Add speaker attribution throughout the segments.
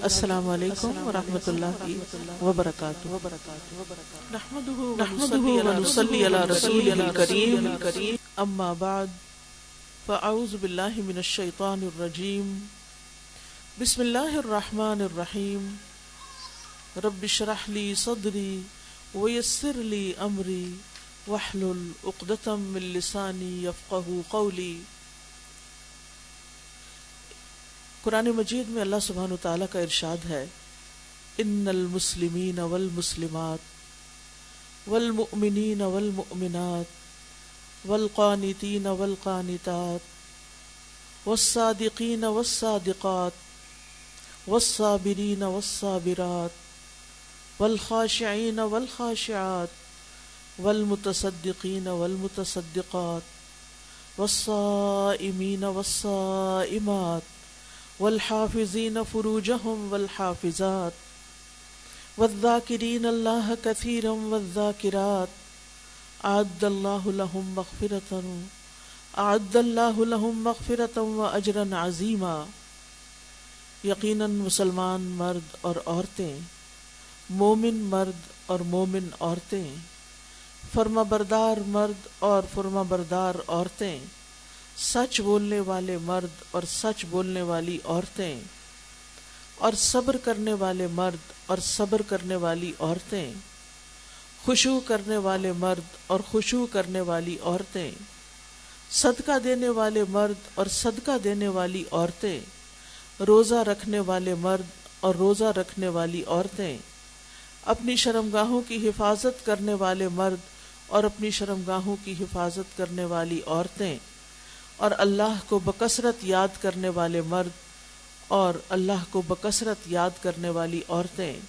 Speaker 1: السلام علیکم ورحمۃ اللہ وبرکاتہ۔ اما بعد فاعوذ بالله من الشيطان الرجيم بسم الله الرحمن الرحيم رب اشرح لي صدري ويسر لي امري واحلل عقدة من لساني يفقهوا قولي قرآن مجید میں اللہ سبحانہ تعالیٰ کا ارشاد ہے ان المسلمین والمسلمات والمؤمنین والمؤمنات والقانتین والقانتات والصادقین والصادقات والصابرین والصابرات والخاشعین والخاشعات والمتصدقین والمتصدقات والصائمین والصائمات والحافظین فروجهم والحافظات والذاکرین اللہ کثیرا والذاکرات اعد اللہ لهم مغفرتا اعد اللہ لهم مغفرتا واجرا عظیما یقینا مسلمان مرد اور عورتیں مومن مرد اور مومن عورتیں فرما بردار مرد اور فرما بردار عورتیں سچ بولنے والے مرد اور سچ بولنے والی عورتیں، اور صبر کرنے والے مرد اور صبر کرنے والی عورتیں خوشو کرنے والے مرد اور خوشو کرنے والی عورتیں، صدقہ دینے والے مرد اور صدقہ دینے والی عورتیں، روزہ رکھنے والے مرد اور روزہ رکھنے والی عورتیں، اپنی شرمگاہوں کی حفاظت کرنے والے مرد اور اپنی شرمگاہوں کی حفاظت کرنے والی عورتیں۔ اور اللہ کو بکثرت یاد کرنے والے مرد اور اللہ کو بکثرت یاد کرنے والی عورتیں،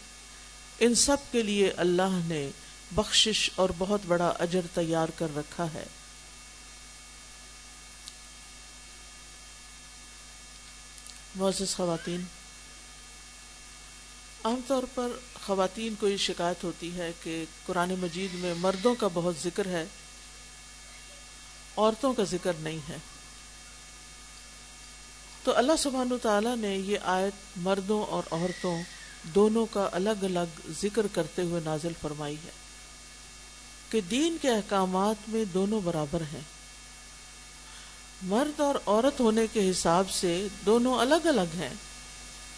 Speaker 1: ان سب کے لیے اللہ نے بخشش اور بہت بڑا اجر تیار کر رکھا ہے۔ معزز خواتین، عام طور پر خواتین کو یہ شکایت ہوتی ہے کہ قرآن مجید میں مردوں کا بہت ذکر ہے، عورتوں کا ذکر نہیں ہے۔ تو اللہ سبحان تعالیٰ نے یہ آیت مردوں اور عورتوں دونوں کا الگ الگ ذکر کرتے ہوئے نازل فرمائی ہے کہ دین کے احکامات میں دونوں برابر ہیں۔ مرد اور عورت ہونے کے حساب سے دونوں الگ الگ ہیں۔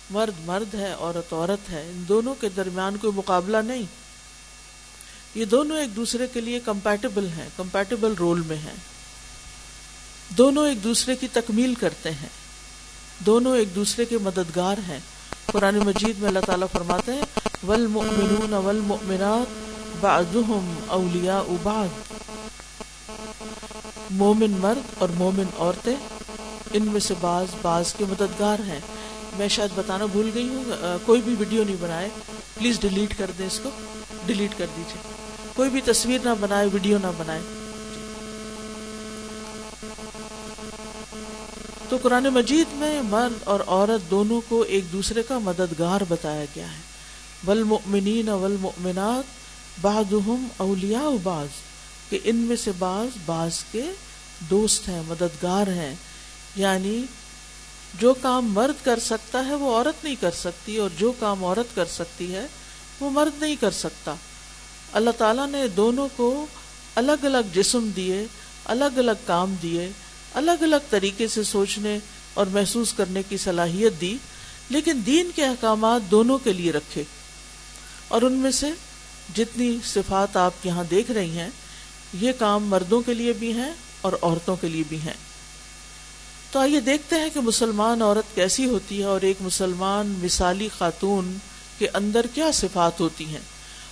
Speaker 1: مرد مرد ہے، عورت عورت ہے، ان دونوں کے درمیان کوئی مقابلہ نہیں۔ یہ دونوں ایک دوسرے کے لیے کمپیٹیبل ہیں کمپیٹیبل رول میں ہیں۔ دونوں ایک دوسرے کی تکمیل کرتے ہیں۔ دونوں ایک دوسرے کے مددگار ہیں۔ قرآن مجید میں اللہ تعالیٰ فرماتے ہیں، والمؤمنون والمؤمنات بعضهم اولیاء بعض۔ مومن مرد اور مومن عورتیں ان میں سے بعض بعض کے مددگار ہیں۔ میں شاید بتانا بھول گئی ہوں کوئی بھی ویڈیو نہیں بنائے۔ پلیز ڈیلیٹ کر دیں اس کو۔ ڈیلیٹ کر دیجیے کوئی بھی تصویر نہ بنائے، ویڈیو نہ بنائے۔ تو قرآن مجید میں مرد اور عورت دونوں کو ایک دوسرے کا مددگار بتایا گیا ہے۔ والمؤمنین والمؤمنات، بعضهم اولیاء بعض، کہ ان میں سے بعض بعض کے دوست ہیں، مددگار ہیں۔ یعنی جو کام مرد کر سکتا ہے وہ عورت نہیں کر سکتی، اور جو کام عورت کر سکتی ہے وہ مرد نہیں کر سکتا۔ اللہ تعالیٰ نے دونوں کو الگ الگ جسم دیے، الگ الگ کام دیے۔ الگ الگ طریقے سے سوچنے اور محسوس کرنے کی صلاحیت دی، لیکن دین کے احکامات دونوں کے لیے رکھے۔ اور ان میں سے جتنی صفات آپ یہاں دیکھ رہی ہیں، یہ کام مردوں کے لیے بھی ہیں اور عورتوں کے لیے بھی ہیں۔ تو آئیے دیکھتے ہیں کہ مسلمان عورت کیسی ہوتی ہے اور ایک مسلمان مثالی خاتون کے اندر کیا صفات ہوتی ہیں۔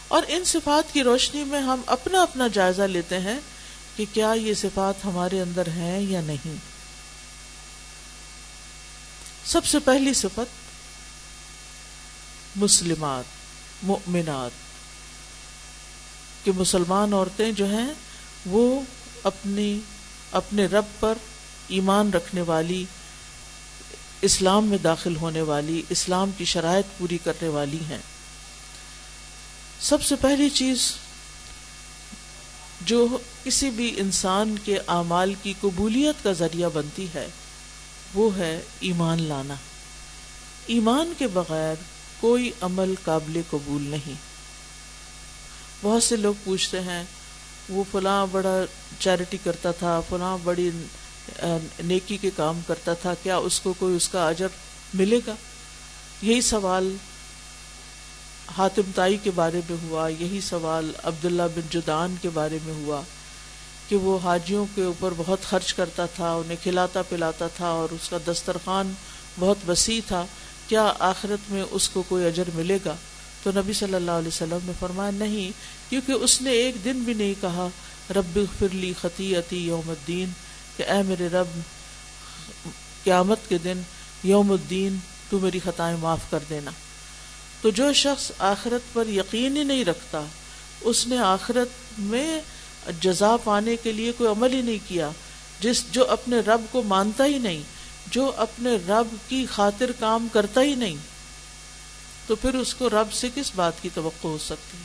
Speaker 1: اور ان صفات کی روشنی میں ہم اپنا اپنا جائزہ لیتے ہیں کہ کیا یہ صفات ہمارے اندر ہیں یا نہیں؟ سب سے پہلی صفت، مسلمات، مؤمنات۔ کہ مسلمان عورتیں جو ہیں، وہ اپنی، اپنے رب پر ایمان رکھنے والی، اسلام میں داخل ہونے والی، اسلام کی شرائط پوری کرنے والی ہیں۔ سب سے پہلی چیز جو کسی بھی انسان کے اعمال کی قبولیت کا ذریعہ بنتی ہے، وہ ہے ایمان لانا۔ ایمان کے بغیر کوئی عمل قابل قبول نہیں۔ بہت سے لوگ پوچھتے ہیں، وہ فلاں بڑا چیریٹی کرتا تھا، فلاں بڑی نیکی کے کام کرتا تھا، کیا اس کو کوئی اس کا اجر ملے گا؟ یہی سوال حاتم تائی کے بارے میں ہوا، یہی سوال عبداللہ بن جدان کے بارے میں ہوا کہ وہ حاجیوں کے اوپر بہت خرچ کرتا تھا، انہیں کھلاتا پلاتا تھا اور اس کا دسترخوان بہت وسیع تھا۔ کیا آخرت میں اس کو کوئی اجر ملے گا؟ تو نبی صلی اللہ علیہ وسلم نے فرمایا، نہیں، کیونکہ اس نے ایک دن بھی نہیں کہا، رب فرلی خطی عتی یوم الدین، کہ اے میرے رب، قیامت کے دن یوم الدین، تو میری خطائیں معاف کر دینا۔ تو جو شخص آخرت پر یقین ہی نہیں رکھتا، اس نے آخرت میں جزا پانے کے لیے کوئی عمل ہی نہیں کیا، جس جو اپنے رب کو مانتا ہی نہیں، جو اپنے رب کی خاطر کام کرتا ہی نہیں۔ تو پھر اس کو رب سے کس بات کی توقع ہو سکتی؟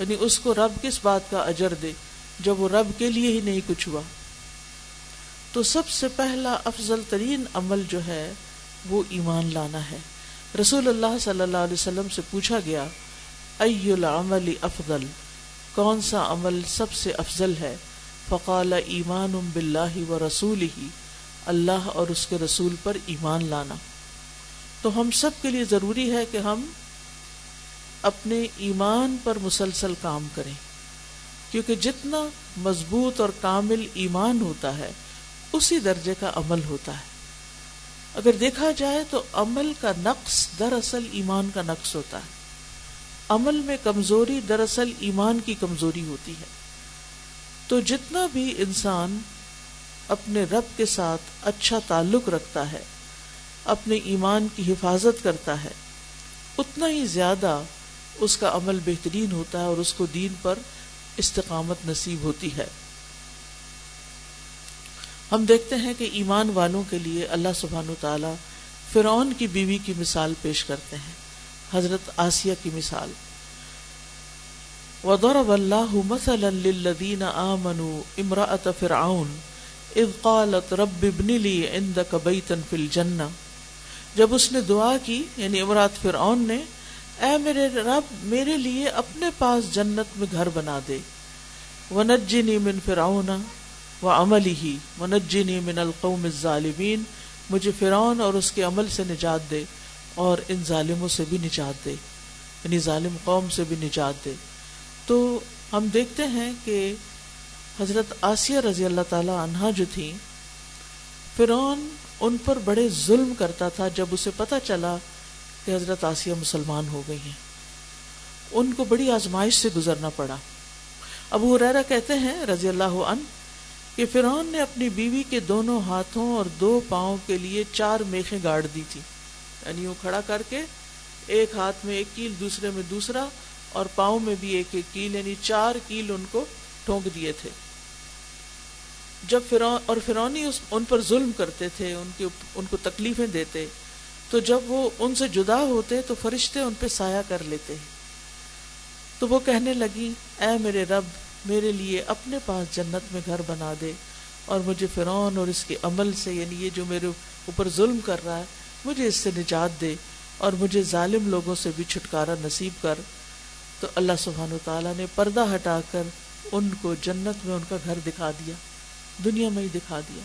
Speaker 1: یعنی اس کو رب کس بات کا اجر دے، جب وہ رب کے لیے ہی نہیں کچھ ہوا۔ تو سب سے پہلا افضل ترین عمل جو ہے، وہ ایمان لانا ہے۔ رسول اللہ صلی اللہ علیہ وسلم سے پوچھا گیا، ای العمل افضل؟ کون سا عمل سب سے افضل ہے؟ فقال، ایمان باللہ و رسول ہی اللہ اور اس کے رسول پر ایمان لانا۔ تو ہم سب کے لیے ضروری ہے کہ ہم اپنے ایمان پر مسلسل کام کریں۔ کیونکہ جتنا مضبوط اور کامل ایمان ہوتا ہے، اسی درجے کا عمل ہوتا ہے۔ اگر دیکھا جائے تو عمل کا نقص دراصل ایمان کا نقص ہوتا ہے۔ عمل میں کمزوری دراصل ایمان کی کمزوری ہوتی ہے۔ تو جتنا بھی انسان اپنے رب کے ساتھ اچھا تعلق رکھتا ہے، اپنے ایمان کی حفاظت کرتا ہے، اتنا ہی زیادہ اس کا عمل بہترین ہوتا ہے اور اس کو دین پر استقامت نصیب ہوتی ہے۔ ہم دیکھتے ہیں کہ ایمان والوں کے لیے اللہ سبحان و تعالی فرعون کی بیوی کی مثال پیش کرتے ہیں۔ حضرت آسیہ کی مثال۔ وضرب اللہ مثلا للذین آمنوا امرأة فرعون اذ قالت رب ابن لی عندك بیتا فی الجنہ جب اس نے دعا کی یعنی امرات فرعون نے، اے میرے رب، میرے لیے اپنے پاس جنت میں گھر بنا دے۔ ونجنی من فرعون و عملی ہی ونجنی من القوم الظالمین مجھے فرعون اور اس کے عمل سے نجات دے اور ان ظالموں سے بھی نجات دے یعنی ظالم قوم سے بھی نجات دے۔ تو ہم دیکھتے ہیں کہ حضرت آسیہ رضی اللہ تعالی عنہا جو تھی فرعون ان پر بڑے ظلم کرتا تھا جب اسے پتا چلا کہ حضرت آسیہ مسلمان ہو گئی ہیں۔ ان کو بڑی آزمائش سے گزرنا پڑا۔ ابو ریرا کہتے ہیں رضی اللہ عنہ کہ فرعون نے اپنی بیوی کے دونوں ہاتھوں اور دو پاؤں کے لیے چار میخیں گاڑ دی تھی۔ یعنی وہ کھڑا کر کے ایک ہاتھ میں ایک کیل، دوسرے میں دوسرا، اور پاؤں میں بھی ایک ایک کیل یعنی چار کیل ان کو ٹھونک دیے تھے۔ جب فرعون، اور فرونی ان پر ظلم کرتے تھے، ان کی ان کو تکلیفیں دیتے، تو جب وہ ان سے جدا ہوتے تو فرشتے ان پہ سایہ کر لیتے۔ تو وہ کہنے لگی اے میرے رب میرے لیے اپنے پاس جنت میں گھر بنا دے اور مجھے فرعون اور اس کے عمل سے یعنی یہ جو میرے اوپر ظلم کر رہا ہے، مجھے اس سے نجات دے اور مجھے ظالم لوگوں سے بھی چھٹکارا نصیب کر۔ تو اللہ سبحانہ و تعالیٰ نے پردہ ہٹا کر ان کو جنت میں ان کا گھر دکھا دیا، دنیا میں ہی دکھا دیا۔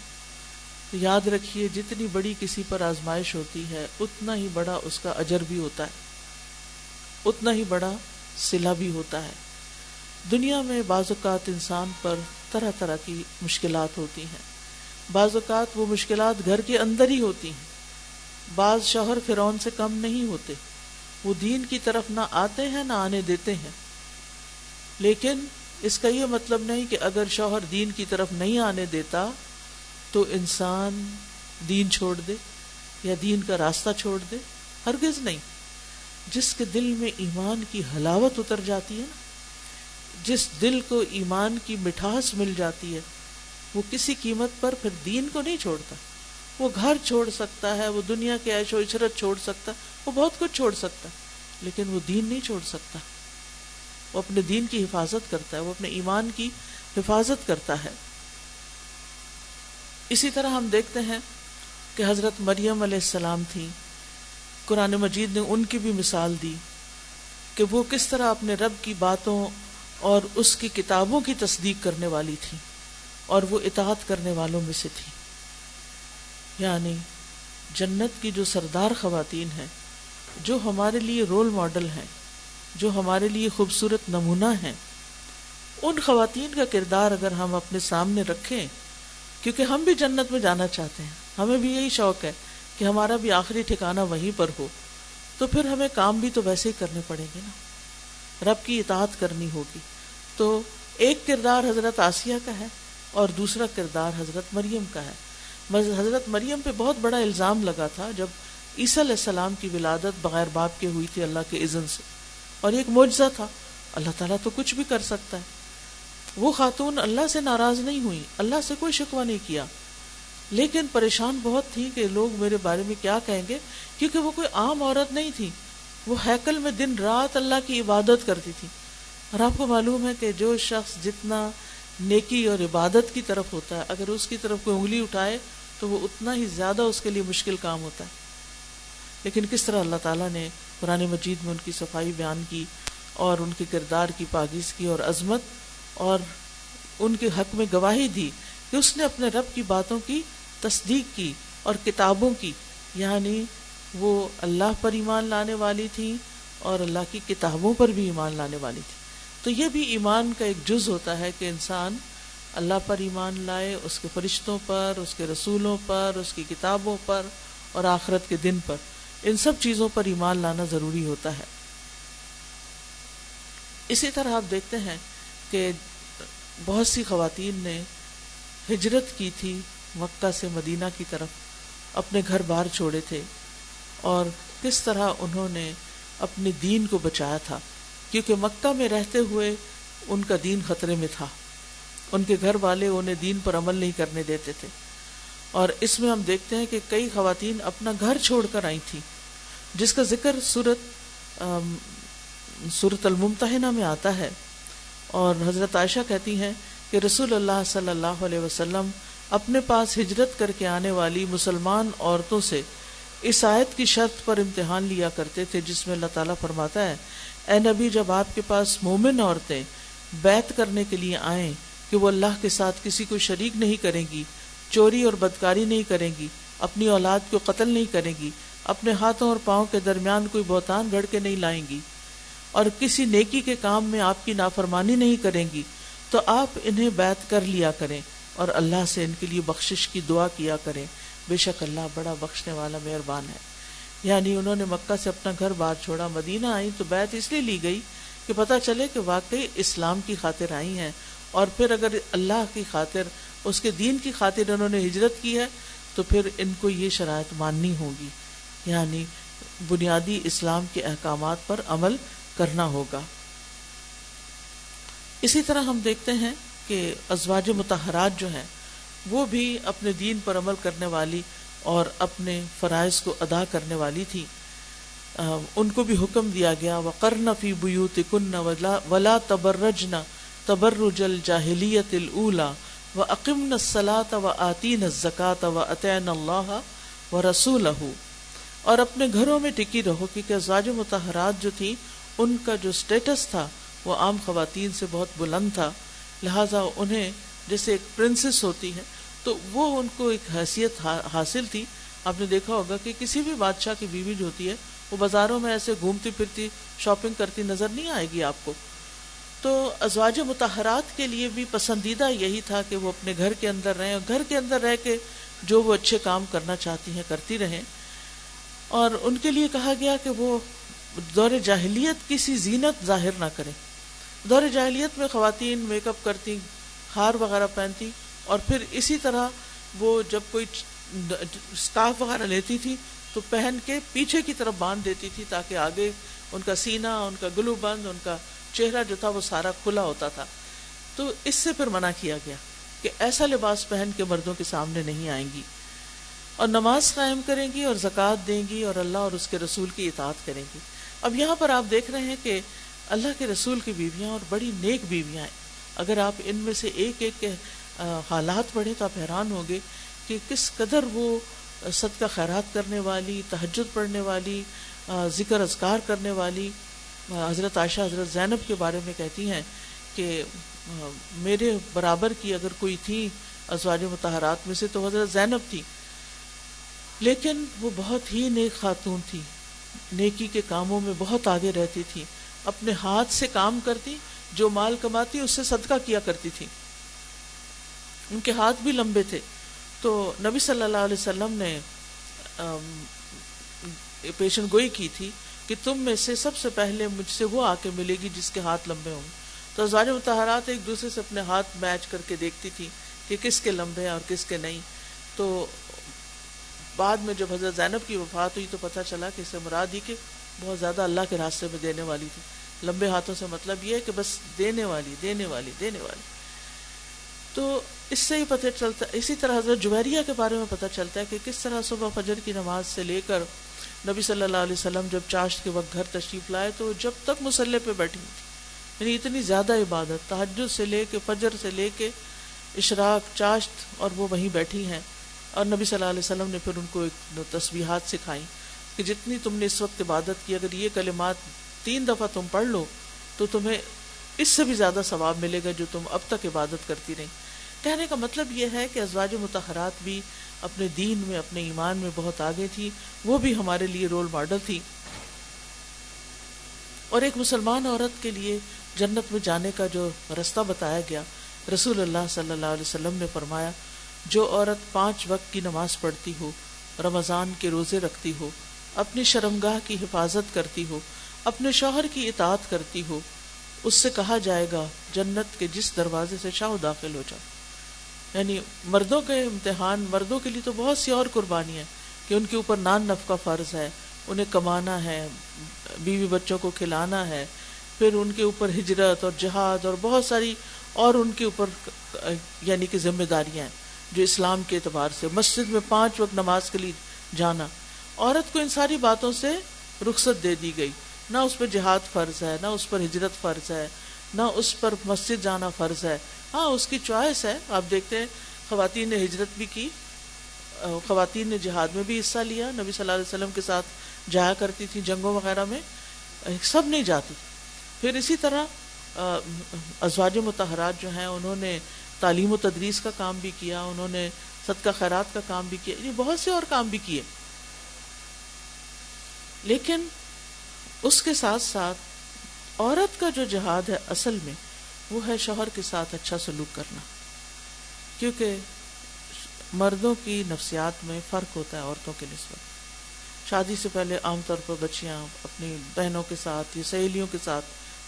Speaker 1: تو یاد رکھیے، جتنی بڑی کسی پر آزمائش ہوتی ہے، اتنا ہی بڑا اس کا اجر بھی ہوتا ہے، اتنا ہی بڑا سلا بھی ہوتا ہے۔ دنیا میں بعض اوقات انسان پر طرح طرح کی مشکلات ہوتی ہیں۔ بعض اوقات وہ مشکلات گھر کے اندر ہی ہوتی ہیں۔ بعض شوہر فرون سے کم نہیں ہوتے۔ وہ دین کی طرف نہ آتے ہیں، نہ آنے دیتے ہیں۔ لیکن اس کا یہ مطلب نہیں کہ اگر شوہر دین کی طرف نہیں آنے دیتا تو انسان دین چھوڑ دے یا دین کا راستہ چھوڑ دے، ہرگز نہیں۔ جس کے دل میں ایمان کی حلاوت اتر جاتی ہے نا جس دل کو ایمان کی مٹھاس مل جاتی ہے، وہ کسی قیمت پر پھر دین کو نہیں چھوڑتا۔ وہ گھر چھوڑ سکتا ہے، وہ دنیا کے عیش و عشرت چھوڑ سکتا، وہ بہت کچھ چھوڑ سکتا، لیکن وہ دین نہیں چھوڑ سکتا۔ وہ اپنے دین کی حفاظت کرتا ہے، وہ اپنے ایمان کی حفاظت کرتا ہے۔ اسی طرح ہم دیکھتے ہیں کہ حضرت مریم علیہ السلام تھی قرآن مجید نے ان کی بھی مثال دی کہ وہ کس طرح اپنے رب کی باتوں اور اس کی کتابوں کی تصدیق کرنے والی تھی اور وہ اطاعت کرنے والوں میں سے تھی۔ یعنی جنت کی جو سردار خواتین ہیں، جو ہمارے لیے رول ماڈل ہیں، جو ہمارے لیے خوبصورت نمونہ ہیں، ان خواتین کا کردار اگر ہم اپنے سامنے رکھیں، کیونکہ ہم بھی جنت میں جانا چاہتے ہیں۔ ہمیں بھی یہی شوق ہے کہ ہمارا بھی آخری ٹھکانہ وہیں پر ہو، تو پھر ہمیں کام بھی تو ویسے ہی کرنے پڑیں گے نا۔ رب کی اطاعت کرنی ہوگی۔ تو ایک کردار حضرت آسیہ کا ہے اور دوسرا کردار حضرت مریم کا ہے۔ حضرت مریم پہ بہت بڑا الزام لگا تھا جب عیسی علیہ السلام کی ولادت بغیر باپ کے ہوئی تھی اللہ کے عزن سے۔ اور ایک معجزہ تھا۔ اللہ تعالیٰ تو کچھ بھی کر سکتا ہے۔ وہ خاتون اللہ سے ناراض نہیں ہوئی۔ اللہ سے کوئی شکوہ نہیں کیا۔ لیکن پریشان بہت تھی کہ لوگ میرے بارے میں کیا کہیں گے، کیونکہ وہ کوئی عام عورت نہیں تھی۔ وہ ہیکل میں دن رات اللہ کی عبادت کرتی تھی۔ اور آپ کو معلوم ہے کہ جو شخص جتنا نیکی اور عبادت کی طرف ہوتا ہے، اگر اس کی طرف کوئی انگلی اٹھائے تو وہ اتنا ہی زیادہ اس کے لیے مشکل کام ہوتا ہے۔ لیکن کس طرح اللہ تعالیٰ نے قرآن مجید میں ان کی صفائی بیان کی اور ان کے کردار کی پاگیز کی اور عظمت اور ان کے حق میں گواہی دی کہ اس نے اپنے رب کی باتوں کی تصدیق کی اور کتابوں کی یعنی وہ اللہ پر ایمان لانے والی تھی اور اللہ کی کتابوں پر بھی ایمان لانے والی تھی تو یہ بھی ایمان کا ایک جز ہوتا ہے کہ انسان اللہ پر ایمان لائے، اس کے فرشتوں پر، اس کے رسولوں پر، اس کی کتابوں پر اور آخرت کے دن پر۔ ان سب چیزوں پر ایمان لانا ضروری ہوتا ہے۔ اسی طرح آپ دیکھتے ہیں کہ بہت سی خواتین نے ہجرت کی تھی مکہ سے مدینہ کی طرف، اپنے گھر بار چھوڑے تھے۔ اور کس طرح انہوں نے اپنے دین کو بچایا تھا، کیونکہ مکہ میں رہتے ہوئے ان کا دین خطرے میں تھا۔ ان کے گھر والے انہیں دین پر عمل نہیں کرنے دیتے تھے۔ اور اس میں ہم دیکھتے ہیں کہ کئی خواتین اپنا گھر چھوڑ کر آئی تھی جس کا ذکر صورت صورت الممتحنہ میں آتا ہے۔ اور حضرت عائشہ کہتی ہیں کہ رسول اللہ صلی اللہ علیہ وسلم اپنے پاس ہجرت کر کے آنے والی مسلمان عورتوں سے اس آیت کی شرط پر امتحان لیا کرتے تھے، جس میں اللہ تعالیٰ فرماتا ہے، اے نبی، جب آپ کے پاس مومن عورتیں بیت کرنے کے لیے آئیں کہ وہ اللہ کے ساتھ کسی کو شریک نہیں کریں گی، چوری اور بدکاری نہیں کریں گی، اپنی اولاد کو قتل نہیں کریں گی، اپنے ہاتھوں اور پاؤں کے درمیان کوئی بہتان گڑھ کے نہیں لائیں گی، اور کسی نیکی کے کام میں آپ کی نافرمانی نہیں کریں گی، تو آپ انہیں بیت کر لیا کریں اور اللہ سے ان کے لیے بخشش کی دعا کیا کریں۔ بے شک اللہ بڑا بخشنے والا مہربان ہے۔ یعنی انہوں نے مکہ سے اپنا گھر بار چھوڑا، مدینہ آئی تو بیت اس لیے لی گئی کہ پتہ چلے کہ واقعی اسلام کی خاطر آئی ہیں۔ اور پھر اگر اللہ کی خاطر، اس کے دین کی خاطر انہوں نے ہجرت کی ہے، تو پھر ان کو یہ شرائط ماننی ہوگی۔ یعنی بنیادی اسلام کے احکامات پر عمل کرنا ہوگا۔ اسی طرح ہم دیکھتے ہیں کہ ازواج متحرات جو ہیں وہ بھی اپنے دین پر عمل کرنے والی اور اپنے فرائض کو ادا کرنے والی تھی۔ ان کو بھی حکم دیا گیا وہ کرن فی بیوت کن ولا تبرجن تبرج الجاہلیت الا و عقیم نسلاۃ و آتین زکات و عطین اللہ و رسول اور اپنے گھروں میں ٹکی رہو، کیونکہ ازواج متحرات جو تھی، ان کا جو سٹیٹس تھا، وہ عام خواتین سے بہت بلند تھا۔ لہٰذا انہیں جیسے ایک پرنسس ہوتی ہے تو وہ ان کو ایک حیثیت حاصل تھی۔ آپ نے دیکھا ہوگا کہ کسی بھی بادشاہ کی بیوی جو ہوتی ہے، وہ بازاروں میں ایسے گھومتی پھرتی، شاپنگ کرتی نظر نہیں آئے گی آپ کو۔ تو ازواج متحرات کے لیے بھی پسندیدہ یہی تھا کہ وہ اپنے گھر کے اندر رہیں اور گھر کے اندر رہ کے جو وہ اچھے کام کرنا چاہتی ہیں، کرتی رہیں۔ اور ان کے لیے کہا گیا کہ وہ دور جاہلیت کسی زینت ظاہر نہ کرے دور جاہلیت میں خواتین میک اپ کرتی ہار وغیرہ پہنتی اور پھر اسی طرح وہ جب کوئی اسکارف وغیرہ لیتی تھی تو پہن کے پیچھے کی طرف باندھ دیتی تھی تاکہ آگے ان کا سینہ، ان کا گلو بند، ان کا چہرہ جو تھا وہ سارا کھلا ہوتا تھا۔ تو اس سے پھر منع کیا گیا کہ ایسا لباس پہن کے مردوں کے سامنے نہیں آئیں گی۔ اور نماز قائم کریں گی اور زکوٰۃ دیں گی اور اللہ اور اس کے رسول کی اطاعت کریں گی۔ اب یہاں پر آپ دیکھ رہے ہیں کہ اللہ کے رسول کی بیویاں اور بڑی نیک بیویاں ہیں۔ اگر آپ ان میں سے ایک ایک کے حالات پڑھیں تو آپ حیران ہوں گے کہ کس قدر وہ صدقہ خیرات کرنے والی، تہجد پڑھنے والی ذکر اذکار کرنے والی حضرت عائشہ، حضرت زینب کے بارے میں کہتی ہیں کہ میرے برابر کی اگر کوئی تھی ازواج متحرات میں سے تو حضرت زینب تھی۔ لیکن وہ بہت ہی نیک خاتون تھی، نیکی کے کاموں میں بہت آگے رہتی تھی، اپنے ہاتھ سے کام کرتی جو مال کماتی اس سے صدقہ کیا کرتی تھی ان کے ہاتھ بھی لمبے تھے۔ تو نبی صلی اللہ علیہ وسلم نے پیشن گوئی کی تھی کہ تم میں سے سب سے پہلے مجھ سے وہ آ کے ملے گی جس کے ہاتھ لمبے ہوں۔ تو ازواج متحرات ایک دوسرے سے اپنے ہاتھ میچ کر کے دیکھتی تھی کہ کس کے لمبے ہیں اور کس کے نہیں۔ تو بعد میں جب حضرت زینب کی وفات ہوئی تو پتہ چلا کہ اسے مراد ہی کہ بہت زیادہ اللہ کے راستے میں دینے والی تھی۔ لمبے ہاتھوں سے مطلب یہ ہے کہ بس دینے والی دینے والی دینے والی۔ تو اس سے ہی پتہ چلتا، اسی طرح حضرت جویریہ کے بارے میں پتہ چلتا ہے کہ کس طرح صبح فجر کی نماز سے لے کر نبی صلی اللہ علیہ وسلم جب چاشت کے وقت گھر تشریف لائے تو جب تک مسلح پہ بیٹھی تھی یعنی اتنی زیادہ عبادت تحجد سے لے کے، فجر سے لے کے اشراق، چاشت اور وہ وہیں بیٹھی ہیں۔ اور نبی صلی اللہ علیہ وسلم نے پھر ان کو ایک تصویحات سکھائی کہ جتنی تم نے اس وقت عبادت کی، اگر یہ کلمات تین دفعہ تم پڑھ لو تو تمہیں اس سے بھی زیادہ ثواب ملے گا جو تم اب تک عبادت کرتی رہی۔ کہنے کا مطلب یہ ہے کہ ازواج متحرات بھی اپنے دین میں، اپنے ایمان میں بہت آگے تھی۔ وہ بھی ہمارے لیے رول ماڈل تھی۔ اور ایک مسلمان عورت کے لیے جنت میں جانے کا جو رستہ بتایا گیا، رسول اللہ صلی اللہ علیہ وسلم نے فرمایا، جو عورت پانچ وقت کی نماز پڑھتی ہو، رمضان کے روزے رکھتی ہو، اپنی شرمگاہ کی حفاظت کرتی ہو اپنے شوہر کی اطاعت کرتی ہو، اس سے کہا جائے گا، جنت کے جس دروازے سے شاہ داخل ہو جائے یعنی مردوں کے امتحان، مردوں کے لیے تو بہت سی اور قربانی ہے کہ ان کے اوپر نان نف کا فرض ہے، انہیں کمانا ہے، بیوی بچوں کو کھلانا ہے۔ پھر ان کے اوپر ہجرت اور جہاد اور بہت ساری اور ان کے اوپر یعنی کہ ذمہ داریاں ہیں، جو اسلام کے اعتبار سے مسجد میں پانچ وقت نماز کے لیے جانا۔ عورت کو ان ساری باتوں سے رخصت دے دی گئی۔ نہ اس پہ جہاد فرض ہے، نہ اس پر ہجرت فرض ہے، نہ اس پر مسجد جانا فرض ہے۔ ہاں اس کی چوائس ہے۔ آپ دیکھتے ہیں، خواتین نے ہجرت بھی کی خواتین نے جہاد میں بھی حصہ لیا۔ نبی صلی اللہ علیہ وسلم کے ساتھ جایا کرتی تھی جنگوں وغیرہ میں، سب نہیں جاتی۔ پھر اسی طرح ازواج متحرات جو ہیں، انہوں نے تعلیم و تدریس کا کام بھی کیا، انہوں نے صدقہ خیرات کا کام بھی کیا یعنی بہت سے اور کام بھی کیے۔ لیکن اس کے ساتھ ساتھ عورت کا جو جہاد ہے اصل میں، وہ ہے شوہر کے ساتھ اچھا سلوک کرنا۔ کیونکہ مردوں کی نفسیات میں فرق ہوتا ہے عورتوں کے نسبت۔ شادی سے پہلے عام طور پر بچیاں اپنی بہنوں کے ساتھ یا سہیلیوں کے ساتھ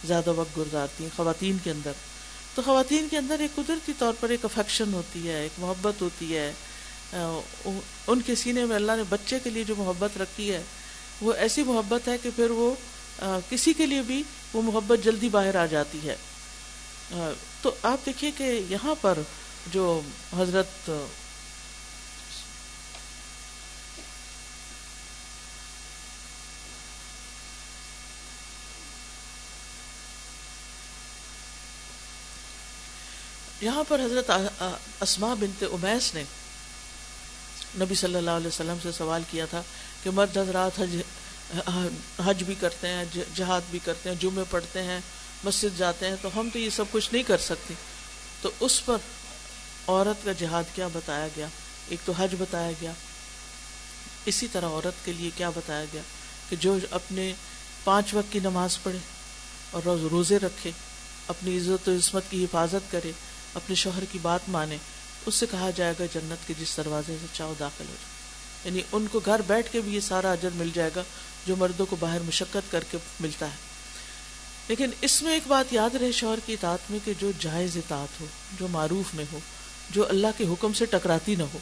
Speaker 1: زیادہ وقت گزارتی ہیں خواتین کے اندر۔ تو خواتین کے اندر ایک قدرتی طور پر ایک افیکشن ہوتی ہے، ایک محبت ہوتی ہے۔ ان کے سینے میں اللہ نے بچے کے لیے جو محبت رکھی ہے وہ ایسی محبت ہے کہ پھر وہ کسی کے لیے بھی وہ محبت جلدی باہر آ جاتی ہے۔ تو آپ دیکھیے کہ یہاں پر جو حضرت یہاں پر حضرت اسما بنت امیس نے نبی صلی اللہ علیہ وسلم سے سوال کیا تھا کہ مرد حضرات حج حج بھی کرتے ہیں جہاد بھی کرتے ہیں، جمعے پڑھتے ہیں، مسجد جاتے ہیں، تو ہم تو یہ سب کچھ نہیں کر سکتے۔ تو اس پر عورت کا جہاد کیا بتایا گیا؟ ایک تو حج بتایا گیا۔ اسی طرح عورت کے لیے کیا بتایا گیا؟ کہ جو اپنے پانچ وقت کی نماز پڑھے اور روز روزے رکھے، اپنی عزت و عصمت کی حفاظت کرے، اپنے شوہر کی بات مانے، اس سے کہا جائے گا جنت کے جس دروازے سے چاہو داخل ہو جائے یعنی ان کو گھر بیٹھ کے بھی یہ سارا اجر مل جائے گا جو مردوں کو باہر مشقت کر کے ملتا ہے۔ لیکن اس میں ایک بات یاد رہے شوہر کی اطاعت میں کہ جو جائز اطاعت ہو، جو معروف میں ہو، جو اللہ کے حکم سے ٹکراتی نہ ہو،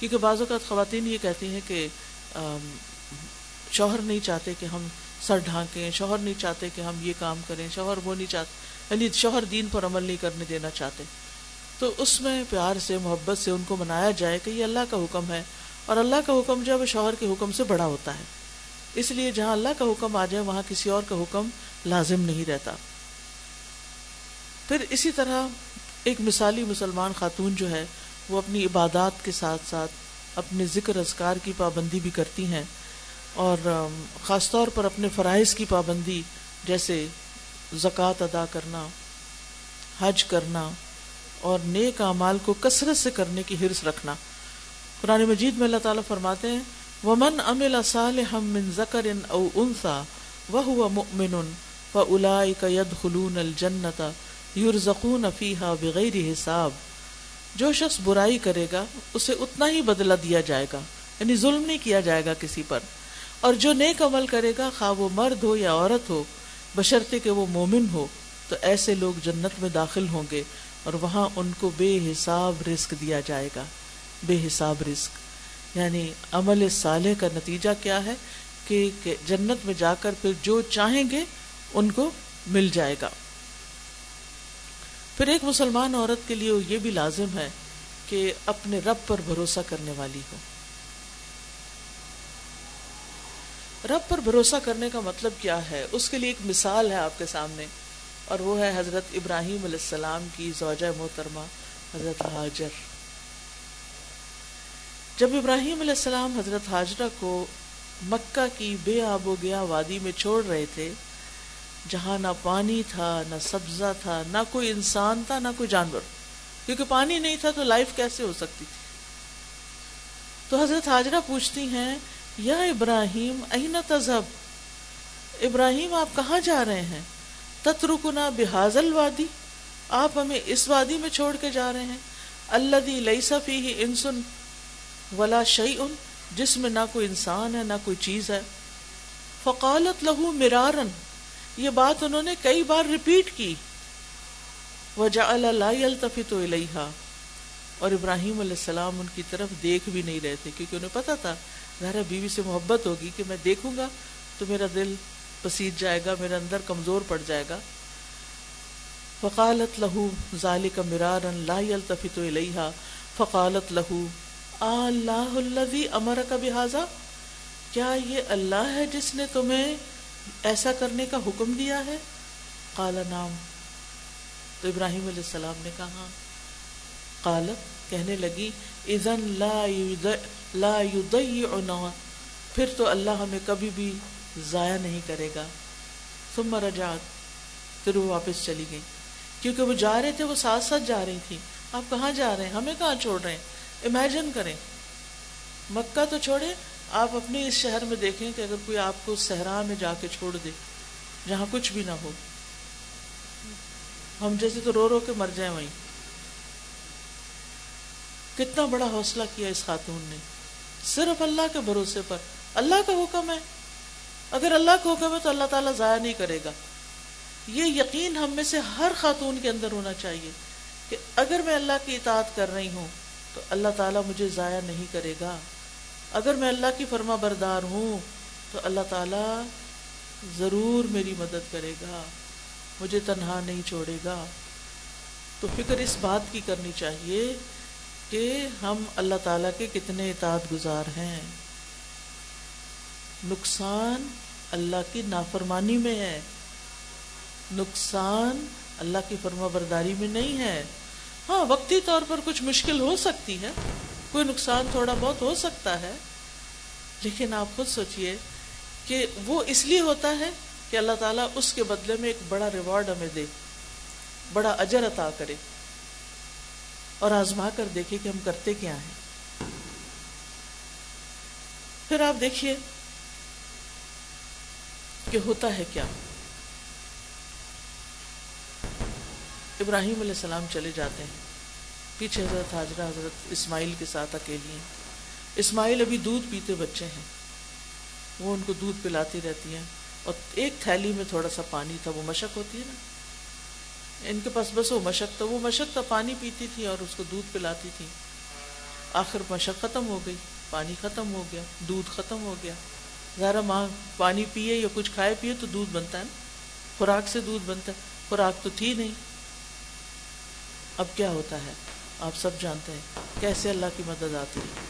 Speaker 1: کیونکہ بعض اوقات خواتین یہ کہتی ہیں کہ شوہر نہیں چاہتے کہ ہم سر ڈھانکیں، شوہر نہیں چاہتے کہ ہم یہ کام کریں، شوہر وہ نہیں چاہتے یعنی شوہر دین پر عمل نہیں کرنے دینا چاہتے۔ تو اس میں پیار سے، محبت سے ان کو منایا جائے کہ یہ اللہ کا حکم ہے۔ اور اللہ کا حکم جو ہے وہ شوہر کے حکم سے بڑا ہوتا ہے۔ اس لیے جہاں اللہ کا حکم آ جائے، وہاں کسی اور کا حکم لازم نہیں رہتا۔ پھر اسی طرح ایک مثالی مسلمان خاتون جو ہے، وہ اپنی عبادات کے ساتھ ساتھ اپنے ذکر اذکار کی پابندی بھی کرتی ہیں۔ اور خاص طور پر اپنے فرائض کی پابندی، جیسے زکوٰۃ ادا کرنا، حج کرنا اور نیک اعمال کو کثرت سے کرنے کی حرص رکھنا۔ قرآن مجید میں اللہ تعالیٰ فرماتے ہیں، ومن امل صالحا من ذکر او انثى وهو مؤمن فاولئك يدخلون الجنه يرزقون فيها بغیر حساب۔ جو شخص برائی کرے گا، اسے اتنا ہی بدلہ دیا جائے گا یعنی ظلم نہیں کیا جائے گا کسی پر۔ اور جو نیک عمل کرے گا، خواہ وہ مرد ہو یا عورت ہو، بشرطے کہ وہ مومن ہو، تو ایسے لوگ جنت میں داخل ہوں گے اور وہاں ان کو بے حساب رزق دیا جائے گا۔ بے حساب رزق۔ یعنی عمل صالح کا نتیجہ کیا ہے کہ جنت میں جا کر پھر جو چاہیں گے ان کو مل جائے گا۔ پھر ایک مسلمان عورت کے لیے یہ بھی لازم ہے کہ اپنے رب پر بھروسہ کرنے والی ہو۔ رب پر بھروسہ کرنے کا مطلب کیا ہے؟ اس کے لیے ایک مثال ہے آپ کے سامنے، اور وہ ہے حضرت ابراہیم علیہ السلام کی زوجہ محترمہ، حضرت حاجر۔ جب ابراہیم علیہ السلام حضرت حاجرہ کو مکہ کی بے آب و گیا وادی میں چھوڑ رہے تھے، جہاں نہ پانی تھا، نہ سبزہ تھا، نہ کوئی انسان تھا، نہ کوئی جانور۔ کیونکہ پانی نہیں تھا تو لائف کیسے ہو سکتی تھی؟ تو حضرت حاجرہ پوچھتی ہیں، یا ابراہیم این تذہب؟ ابراہیم، آپ کہاں جا رہے ہیں؟ تترکنا بحاظل وادی آپ ہمیں اس وادی میں چھوڑ کے جا رہے ہیں۔ اللہ لئی صفی انسن ولا شعی ان جس میں نہ کوئی انسان ہے، نہ کوئی چیز ہے۔ فقالت لہو مرارن، یہ بات انہوں نے کئی بار ریپیٹ کی۔ وجہ اللہ التفی تو اور ابراہیم علیہ السلام ان کی طرف دیکھ بھی نہیں رہے تھے، کیونکہ انہیں پتا تھا، ظاہر بیوی سے محبت ہوگی کہ میں دیکھوں گا تو میرا دل پسیج جائے گا، میرے اندر کمزور پڑ جائے گا۔ فقالت لہو ذالک مرارن لا يلتفت الیہا۔ فقالت لہو اللہ الذی امرک بہذا، کیا یہ اللہ ہے جس نے تمہیں ایسا کرنے کا حکم دیا ہے؟ قال نام تو ابراہیم علیہ السلام نے کہا قالت کہنے لگی، اذن لا لا یضیعنا۔ پھر تو اللہ ہمیں کبھی بھی ضائع نہیں کرے گا۔ ثم رجعت۔ پھر وہ واپس چلی گئی کیونکہ وہ جا رہے تھے، وہ ساتھ ساتھ جا رہی تھی آپ کہاں جا رہے ہیں؟ ہمیں کہاں چھوڑ رہے ہیں؟ امیجن کریں، مکہ تو چھوڑے آپ اپنے اس شہر میں دیکھیں کہ اگر کوئی آپ کو صحرا میں جا کے چھوڑ دے، جہاں کچھ بھی نہ ہو۔ ہم جیسے تو رو رو کے مر جائیں وہیں۔ کتنا بڑا حوصلہ کیا اس خاتون نے۔ صرف اللہ کے بھروسے پر۔ اللہ کا حکم ہے۔ اگر اللہ کا حکم ہے تو اللہ تعالیٰ ضائع نہیں کرے گا۔ یہ یقین ہم میں سے ہر خاتون کے اندر ہونا چاہیے کہ اگر میں اللہ کی اطاعت کر رہی ہوں تو اللہ تعالیٰ مجھے ضائع نہیں کرے گا۔ اگر میں اللہ کی فرما بردار ہوں، تو اللہ تعالیٰ ضرور میری مدد کرے گا، مجھے تنہا نہیں چھوڑے گا۔ تو فکر اس بات کی کرنی چاہیے کہ ہم اللہ تعالیٰ کے کتنے اطاعت گزار ہیں۔ نقصان اللہ کی نافرمانی میں ہے۔ نقصان اللہ کی فرما برداری میں نہیں ہے۔ ہاں وقتی طور پر کچھ مشکل ہو سکتی ہے، کوئی نقصان تھوڑا بہت ہو سکتا ہے، لیکن آپ خود سوچئے کہ وہ اس لیے ہوتا ہے کہ اللہ تعالیٰ اس کے بدلے میں ایک بڑا ریوارڈ ہمیں دے، بڑا اجر عطا کرے اور آزما کر دیکھے کہ ہم کرتے کیا ہیں۔ پھر آپ دیکھیے کہ ہوتا ہے کیا۔ ابراہیم علیہ السلام چلے جاتے ہیں۔ پیچھے حضرت حاجرہ، حضرت اسماعیل کے ساتھ اکیلی ہیں۔ اسماعیل ابھی دودھ پیتے بچے ہیں۔ وہ ان کو دودھ پلاتی رہتی ہیں۔ اور ایک تھیلی میں تھوڑا سا پانی تھا، وہ مشق ہوتی ہے نا۔ ان کے پاس بس وہ مشق تھا۔ وہ مشق تھا، پانی پیتی تھی اور اس کو دودھ پلاتی تھی۔ آخر مشق ختم ہو گئی، پانی ختم ہو گیا، دودھ ختم ہو گیا۔ ذرا ماں پانی پیے یا کچھ کھائے پیے تو دودھ بنتا ہے نا۔ خوراک سے دودھ بنتا ہے۔ خوراک تو تھی نہیں۔ اب کیا ہوتا ہے؟ آپ سب جانتے ہیں کیسے اللہ کی مدد آتی ہے۔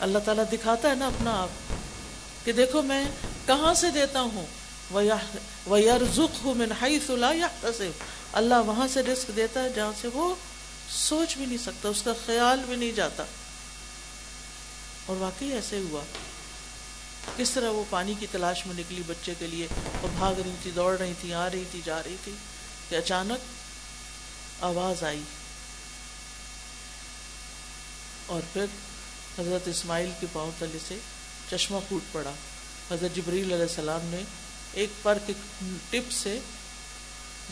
Speaker 1: اللہ تعالیٰ دکھاتا ہے نا اپنا آپ کہ دیکھو میں کہاں سے دیتا ہوں؟ اللہ وہاں سے رسک دیتا ہے جہاں سے وہ سوچ بھی نہیں سکتا، اس کا خیال بھی نہیں جاتا۔ اور واقعی ایسے ہوا۔ کس طرح وہ پانی کی تلاش میں نکلی بچے کے لیے وہ بھاگ رہی تھی، دوڑ رہی تھی، آ رہی تھی، جا رہی تھی کہ اچانک آواز آئی۔ اور پھر حضرت اسماعیل کے پاؤں تلے سے چشمہ پھوٹ پڑا۔ حضرت جبریل علیہ السلام نے ایک پر کے ٹپ سے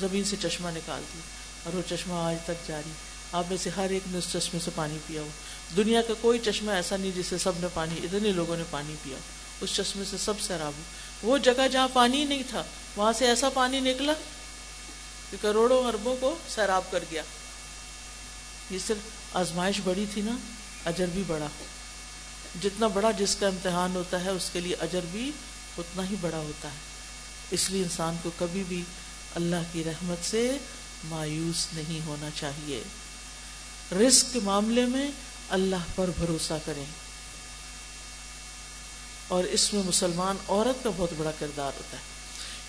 Speaker 1: زمین سے چشمہ نکال دی اور وہ چشمہ آج تک جاری۔ آپ میں سے ہر ایک نے اس چشمے سے پانی پیا ہو۔ دنیا کا کوئی چشمہ ایسا نہیں جسے سب نے پانی، اتنے لوگوں نے پانی پیا اس چشمے سے سب سیراب ہو۔ وہ جگہ جہاں پانی نہیں تھا، وہاں سے ایسا پانی نکلا۔ کہ کروڑوں اربوں کو سیراب کر گیا۔ یہ صرف آزمائش بڑی تھی نا، اجر بھی بڑا۔ جتنا بڑا جس کا امتحان ہوتا ہے، اس کے لیے اجر بھی اتنا ہی بڑا ہوتا ہے۔ اس لیے انسان کو کبھی بھی اللہ کی رحمت سے مایوس نہیں ہونا چاہیے۔ رزق کے معاملے میں اللہ پر بھروسہ کریں۔ اور اس میں مسلمان عورت کا بہت بڑا کردار ہوتا ہے۔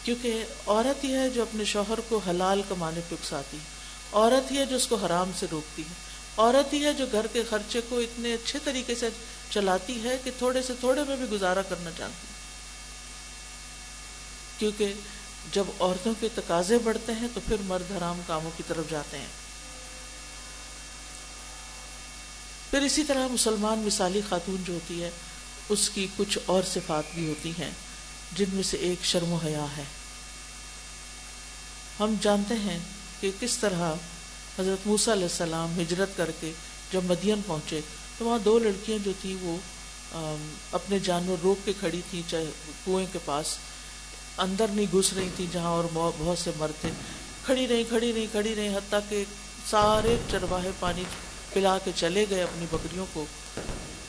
Speaker 1: کیونکہ عورت ہی ہے جو اپنے شوہر کو حلال کمانے پہ اکساتی عورت ہی ہے جو اس کو حرام سے روکتی ہے۔ عورت ہی ہے جو گھر کے خرچے کو اتنے اچھے طریقے سے چلاتی ہے کہ تھوڑے سے تھوڑے میں بھی گزارا کرنا چاہتی کیونکہ جب عورتوں کے تقاضے بڑھتے ہیں تو پھر مرد حرام کاموں کی طرف جاتے ہیں۔ پھر اسی طرح مسلمان مثالی خاتون جو ہوتی ہے، اس کی کچھ اور صفات بھی ہوتی ہیں، جن میں سے ایک شرم و حیا ہے۔ ہم جانتے ہیں کہ کس طرح حضرت موسیٰ علیہ السلام ہجرت کر کے جب مدین پہنچے، تو وہاں دو لڑکیاں جو تھیں وہ اپنے جانور روک کے کھڑی تھیں، چاہے کنویں کے پاس، اندر نہیں گھس رہی تھی جہاں اور بہت سے مرد تھے۔ کھڑی رہی کھڑی رہی کھڑی رہی حتیٰ کہ سارے چرواہے پانی پلا کے چلے گئے اپنی بکریوں کو۔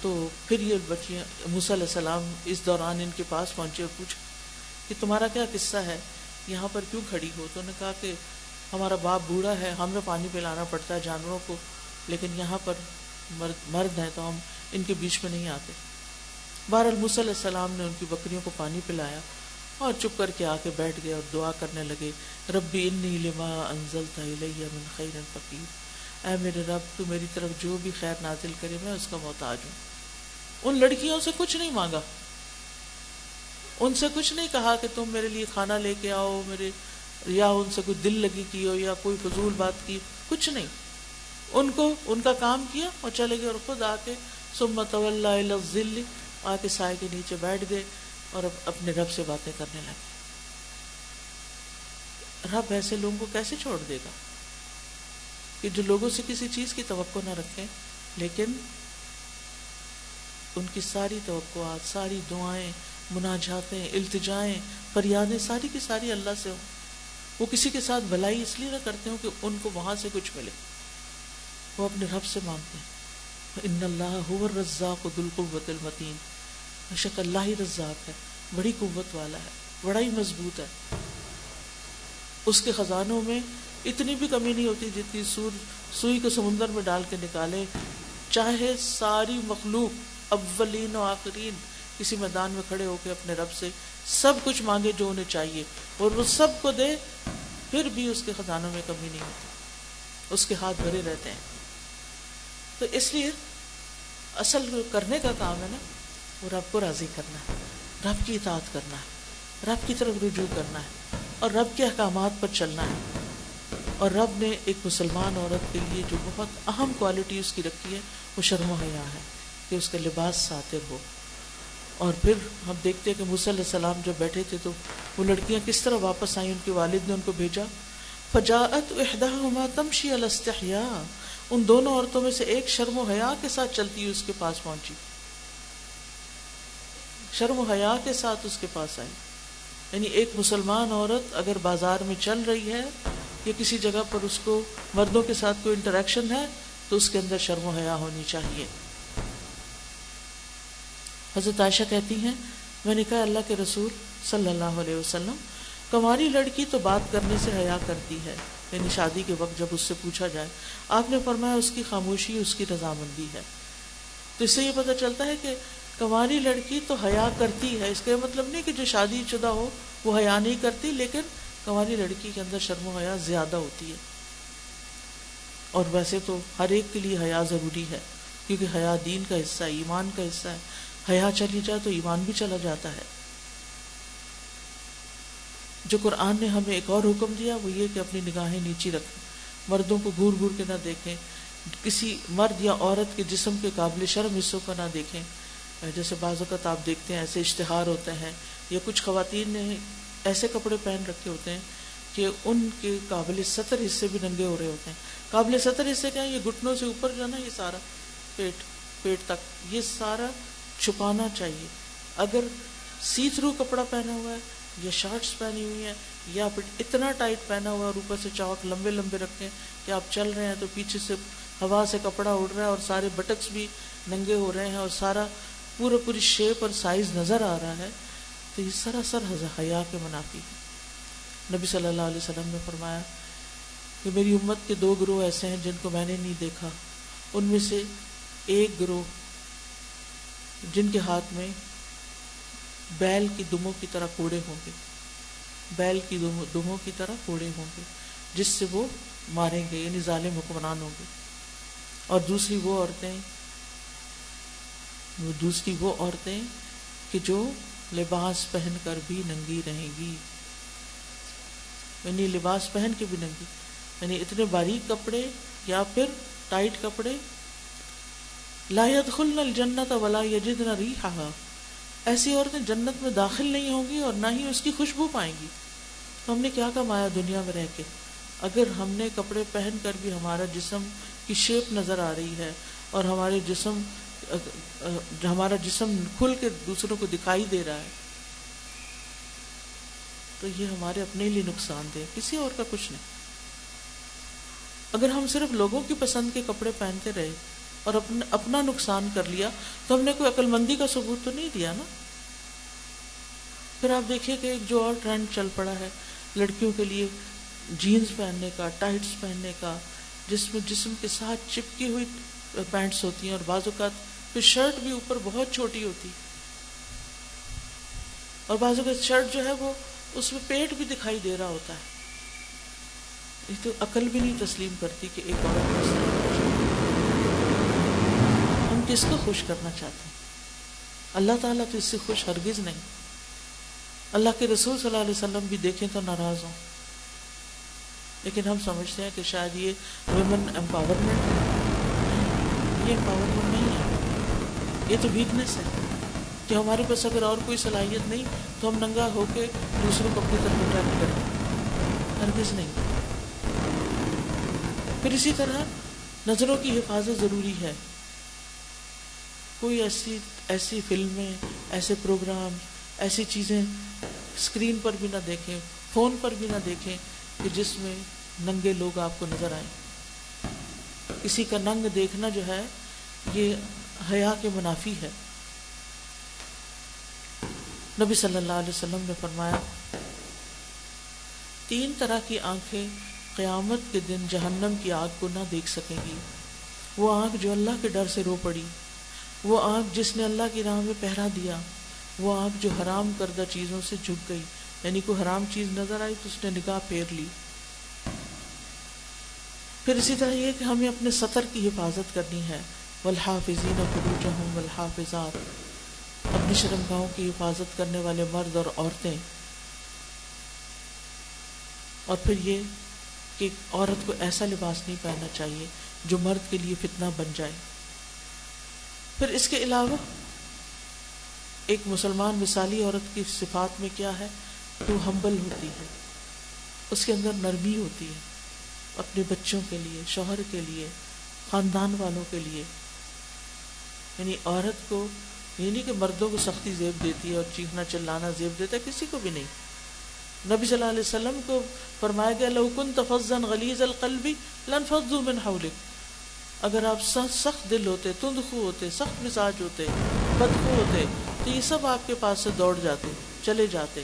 Speaker 1: تو پھر یہ بچیاں، موسیٰ علیہ السلام اس دوران ان کے پاس پہنچے اور پوچھ کہ تمہارا کیا قصہ ہے؟ یہاں پر کیوں کھڑی ہو؟ تو انہوں نے کہا کہ ہمارا باپ بوڑھا ہے، ہمیں پانی پلانا پڑتا ہے جانوروں کو، لیکن یہاں پر مرد مرد ہیں تو ہم ان کے بیچ میں نہیں آتے۔ بہر الموسیٰ علیہ السلام نے ان کی بکریوں کو پانی پلایا اور چپ کر کے آ کے بیٹھ گئے اور دعا کرنے لگے، ربی انی لما انزلتا الیہ من خیر فقیر۔ اے میرے رب، تو میری طرف جو بھی خیر نازل کرے، میں اس کا محتاج ہوں۔ ان لڑکیوں سے کچھ نہیں مانگا۔ ان سے کچھ نہیں کہا کہ تم میرے لیے کھانا لے کے آؤ، میرے، یا ان سے کوئی دل لگی کی ہو، یا کوئی فضول بات کی، کچھ نہیں۔ ان کو ان کا کام کیا اور چلے گئے اور خود آ کے سمت آ کے سائے کے نیچے بیٹھ گئے اور اب اپنے رب سے باتیں کرنے لگے۔ رب ایسے لوگوں کو کیسے چھوڑ دے گا؟ کہ جو لوگوں سے کسی چیز کی توقع نہ رکھیں، لیکن ان کی ساری توقعات، ساری دعائیں مناجاتیں، التجائیں، فریادیں ساری کی ساری اللہ سے ہوں۔ وہ کسی کے ساتھ بھلائی اس لیے نہ کرتے ہوں کہ ان کو وہاں سے کچھ ملے۔ وہ اپنے رب سے مانگتے ہیں۔ ان اللہ رزاق دل قوت المتین شک اللہ ہی رزاق ہے، بڑی قوت والا ہے، بڑا ہی مضبوط ہے۔ اس کے خزانوں میں اتنی بھی کمی نہیں ہوتی جتنی سور، سوئی کو سمندر میں ڈال کے نکالے۔ چاہے ساری مخلوق اولین و آخرین۔ کسی میدان میں کھڑے ہو کے اپنے رب سے سب کچھ مانگے جو انہیں چاہیے اور وہ سب کو دے، پھر بھی اس کے خزانوں میں کمی نہیں ہوتی۔ اس کے ہاتھ بھرے رہتے ہیں۔ تو اس لیے اصل کرنے کا کام ہے نا، وہ رب کو راضی کرنا ہے، رب کی اطاعت کرنا ہے، رب کی طرف رجوع کرنا ہے اور رب کے احکامات پر چلنا ہے۔ اور رب نے ایک مسلمان عورت کے لیے جو بہت اہم کوالٹی اس کی رکھی ہے، وہ شرم حیا ہے کہ اس کا لباس ساتر ہو۔ اور پھر ہم دیکھتے ہیں کہ علیہ السلام جب بیٹھے تھے تو وہ لڑکیاں کس طرح واپس آئیں، ان کے والد نے ان کو بھیجا۔ فجاعت احدہ تمشی الستحیا ان دونوں عورتوں میں سے ایک شرم و حیا کے ساتھ چلتی ہوئی اس کے پاس پہنچی۔ شرم و حیا کے ساتھ اس کے پاس آئی۔ یعنی ایک مسلمان عورت اگر بازار میں چل رہی ہے یا کسی جگہ پر اس کو مردوں کے ساتھ کوئی انٹریکشن ہے تو اس کے اندر شرم و حیا ہونی چاہیے۔ حضرت عائشہ کہتی ہیں، میں نے کہا، اللہ کے رسول صلی اللہ علیہ وسلم، کماری لڑکی تو بات کرنے سے حیا کرتی ہے یعنی شادی کے وقت جب اس سے پوچھا جائے، آپ نے فرمایا اس کی خاموشی، اس کی رضامندی ہے۔ تو اس سے یہ پتہ چلتا ہے کہ کماری لڑکی تو حیا کرتی ہے، اس کا مطلب نہیں کہ جو شادی شدہ ہو، وہ حیا نہیں کرتی، لیکن کماری لڑکی کے اندر شرم و حیا زیادہ ہوتی ہے۔ اور ویسے تو ہر ایک کے لیے حیا ضروری ہے، کیونکہ حیا دین کا حصہ ہے، ایمان کا حصہ ہے۔ حیا چلی جائے تو ایمان بھی چلا جاتا ہے۔ جو قرآن نے ہمیں ایک اور حکم دیا وہ یہ کہ اپنی نگاہیں نیچی رکھیں مردوں کو گور گور کے نہ دیکھیں، کسی مرد یا عورت کے جسم کے قابل شرم حصوں کو نہ دیکھیں۔ جیسے بعض اوقات آپ دیکھتے ہیں ایسے اشتہار ہوتے ہیں یا کچھ خواتین نے ایسے کپڑے پہن رکھے ہوتے ہیں کہ ان کے قابل سطر حصے بھی ننگے ہو رہے ہوتے ہیں۔ قابل سطر حصے کیا یہ گھٹنوں سے اوپر جو ہے نا، یہ سارا پیٹ پیٹ تک، یہ سارا چھپانا چاہیے۔ اگر سی تھرو کپڑا پہنا ہوا ہے یا شارٹس پہنی ہوئی ہیں یا پھر اتنا ٹائٹ پہنا ہوا ہے اور اوپر سے چاک لمبے لمبے رکھے کہ آپ چل رہے ہیں تو پیچھے سے ہوا سے کپڑا اڑ رہا ہے اور سارے بٹکس بھی ننگے ہو رہے ہیں اور سارا پورا پوری شیپ اور سائز نظر آ رہا ہے تو یہ سراسر حیا کے منافی ہے۔ نبی صلی اللہ علیہ وسلم نے فرمایا کہ میری امت کے دو گروہ ایسے ہیں جن کو میں نے نہیں دیکھا۔ ان میں سے ایک گروہ جن کے ہاتھ میں بیل کی دموں کی طرح کوڑے ہوں گے۔ بیل کی دموں کی طرح کوڑے ہوں گے، جس سے وہ ماریں گے یعنی ظالم حکمران ہوں گے۔ اور دوسری وہ عورتیں، دوسری وہ عورتیں کہ جو لباس پہن کر بھی ننگی رہیں گی۔ یعنی لباس پہن کے بھی ننگی یعنی اتنے باریک کپڑے یا پھر ٹائٹ کپڑے لا يدخلن الجنت ولا يجدن ريحها۔ ایسی عورتیں جنت میں داخل نہیں ہوں گی اور نہ ہی اس کی خوشبو پائیں گی۔ تو ہم نے کیا کمایا دنیا میں رہ کے؟ اگر ہم نے کپڑے پہن کر بھی ہمارا جسم کی شیپ نظر آ رہی ہے اور ہمارے جسم، ہمارا جسم کھل کے دوسروں کو دکھائی دے رہا ہے، تو یہ ہمارے اپنے لیے نقصان دہ کسی اور کا کچھ نہیں۔ اگر ہم صرف لوگوں کی پسند کے کپڑے پہنتے رہے اور اپنا اپنا نقصان کر لیا، تو ہم نے کوئی عقل مندی کا ثبوت تو نہیں دیا نا؟ پھر آپ دیکھیے کہ ایک جو اور ٹرینڈ چل پڑا ہے، لڑکیوں کے لیے جینز پہننے کا ٹائٹس پہننے کا، جس میں جسم کے ساتھ چپکی ہوئی پینٹس ہوتی ہیں اور بعض اوقات پھر شرٹ بھی اوپر بہت چھوٹی ہوتی اور بعض اوقات شرٹ جو ہے وہ اس میں پیٹ بھی دکھائی دے رہا ہوتا ہے۔ یہ تو عقل بھی نہیں تسلیم کرتی کہ ایک عورت کس کو خوش کرنا چاہتے ہیں؟ اللہ تعالیٰ تو اس سے خوش ہرگز نہیں۔ اللہ کے رسول صلی اللہ علیہ وسلم بھی دیکھیں تو ناراض ہوں۔ لیکن ہم سمجھتے ہیں کہ شاید یہ ویمن امپاورمنٹ یہ امپاورمنٹ نہیں ہے۔ یہ تو ویکنیس ہے کہ ہمارے پاس اگر اور کوئی صلاحیت نہیں، تو ہم ننگا ہو کے دوسروں کو اپنی طرف اٹریکٹ کریں۔ ہرگز نہیں۔ پھر اسی طرح نظروں کی حفاظت ضروری ہے۔ کوئی ایسی ایسی فلمیں، ایسے پروگرام، ایسی چیزیں اسکرین پر بھی نہ دیکھیں، فون پر بھی نہ دیکھیں کہ جس میں ننگے لوگ آپ کو نظر آئیں۔ کسی کا ننگ دیکھنا جو ہے، یہ حیا کے منافی ہے۔ نبی صلی اللہ علیہ وسلم نے فرمایا، تین طرح کی آنکھیں قیامت کے دن جہنم کی آگ کو نہ دیکھ سکیں گی۔ وہ آنکھ جو اللہ کے ڈر سے رو پڑی وہ آنکھ جس نے اللہ کی راہ میں پہرا دیا، وہ آنکھ جو حرام کردہ چیزوں سے جھک گئی یعنی کوئی حرام چیز نظر آئی تو اس نے نگاہ پھیر لی۔ پھر اسی طرح یہ کہ ہمیں اپنے سطر کی حفاظت کرنی ہے۔ والحافظین فروجہم والحافظات۔ اپنی شرمگاہوں کی حفاظت کرنے والے مرد اور عورتیں۔ اور پھر یہ کہ عورت کو ایسا لباس نہیں پہننا چاہیے جو مرد کے لیے فتنہ بن جائے۔ پھر اس کے علاوہ ایک مسلمان مثالی عورت کی صفات میں کیا ہے؟ تو ہمبل ہوتی ہے، اس کے اندر نرمی ہوتی ہے، اپنے بچوں کے لیے، شوہر کے لیے، خاندان والوں کے لیے۔ یعنی عورت کو یعنی کہ مردوں کو سختی زیب دیتی ہے اور چیخنا چلانا زیب دیتا ہے، کسی کو بھی نہیں۔ نبی صلی اللہ علیہ وسلم کو فرمایا گیا لوکن تفزن غلیظ القلبی لنفضوا من حولک۔ اگر آپ سخت دل ہوتے تند خو ہوتے، سخت مزاج ہوتے، بدخو ہوتے، تو یہ سب آپ کے پاس سے دوڑ جاتے، چلے جاتے۔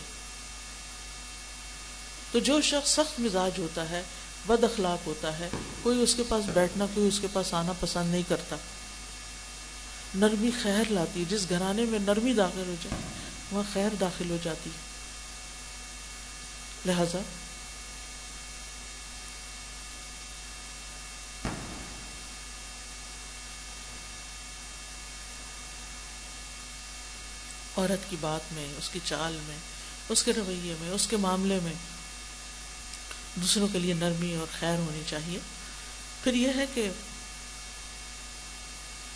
Speaker 1: تو جو شخص سخت مزاج ہوتا ہے، بد اخلاق ہوتا ہے، کوئی اس کے پاس بیٹھنا، کوئی اس کے پاس آنا پسند نہیں کرتا۔ نرمی خیر لاتی، جس گھرانے میں نرمی داخل ہو جائے، وہاں خیر داخل ہو جاتی۔ لہذا عورت کی بات میں، اس کی چال میں، اس کے رویے میں، اس کے معاملے میں دوسروں کے لیے نرمی اور خیر ہونی چاہیے۔ پھر یہ ہے کہ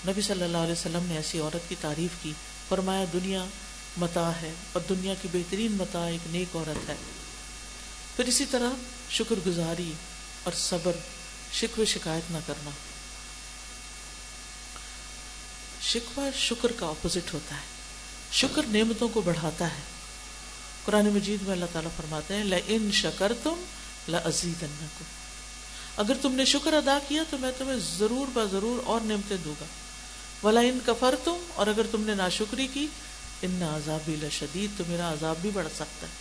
Speaker 1: نبی صلی اللہ علیہ وسلم نے ایسی عورت کی تعریف کی، فرمایا دنیا متا ہے اور دنیا کی بہترین متا ایک نیک عورت ہے۔ پھر اسی طرح شکر گزاری اور صبر شکو شکایت نہ کرنا۔ شکوہ شکر کا اپوزٹ ہوتا ہے۔ شکر نعمتوں کو بڑھاتا ہے۔ قرآن مجید میں اللہ تعالیٰ فرماتے ہیں ان شکر تم لزید اگر تم نے شکر ادا کیا تو میں تمہیں ضرور ب ضرور اور نعمتیں دوں گا۔ ولا ان کفر تم اور اگر تم نے ناشکری کی ان نہ عذابی لشدید، تو میرا عذاب بھی بڑھ سکتا ہے۔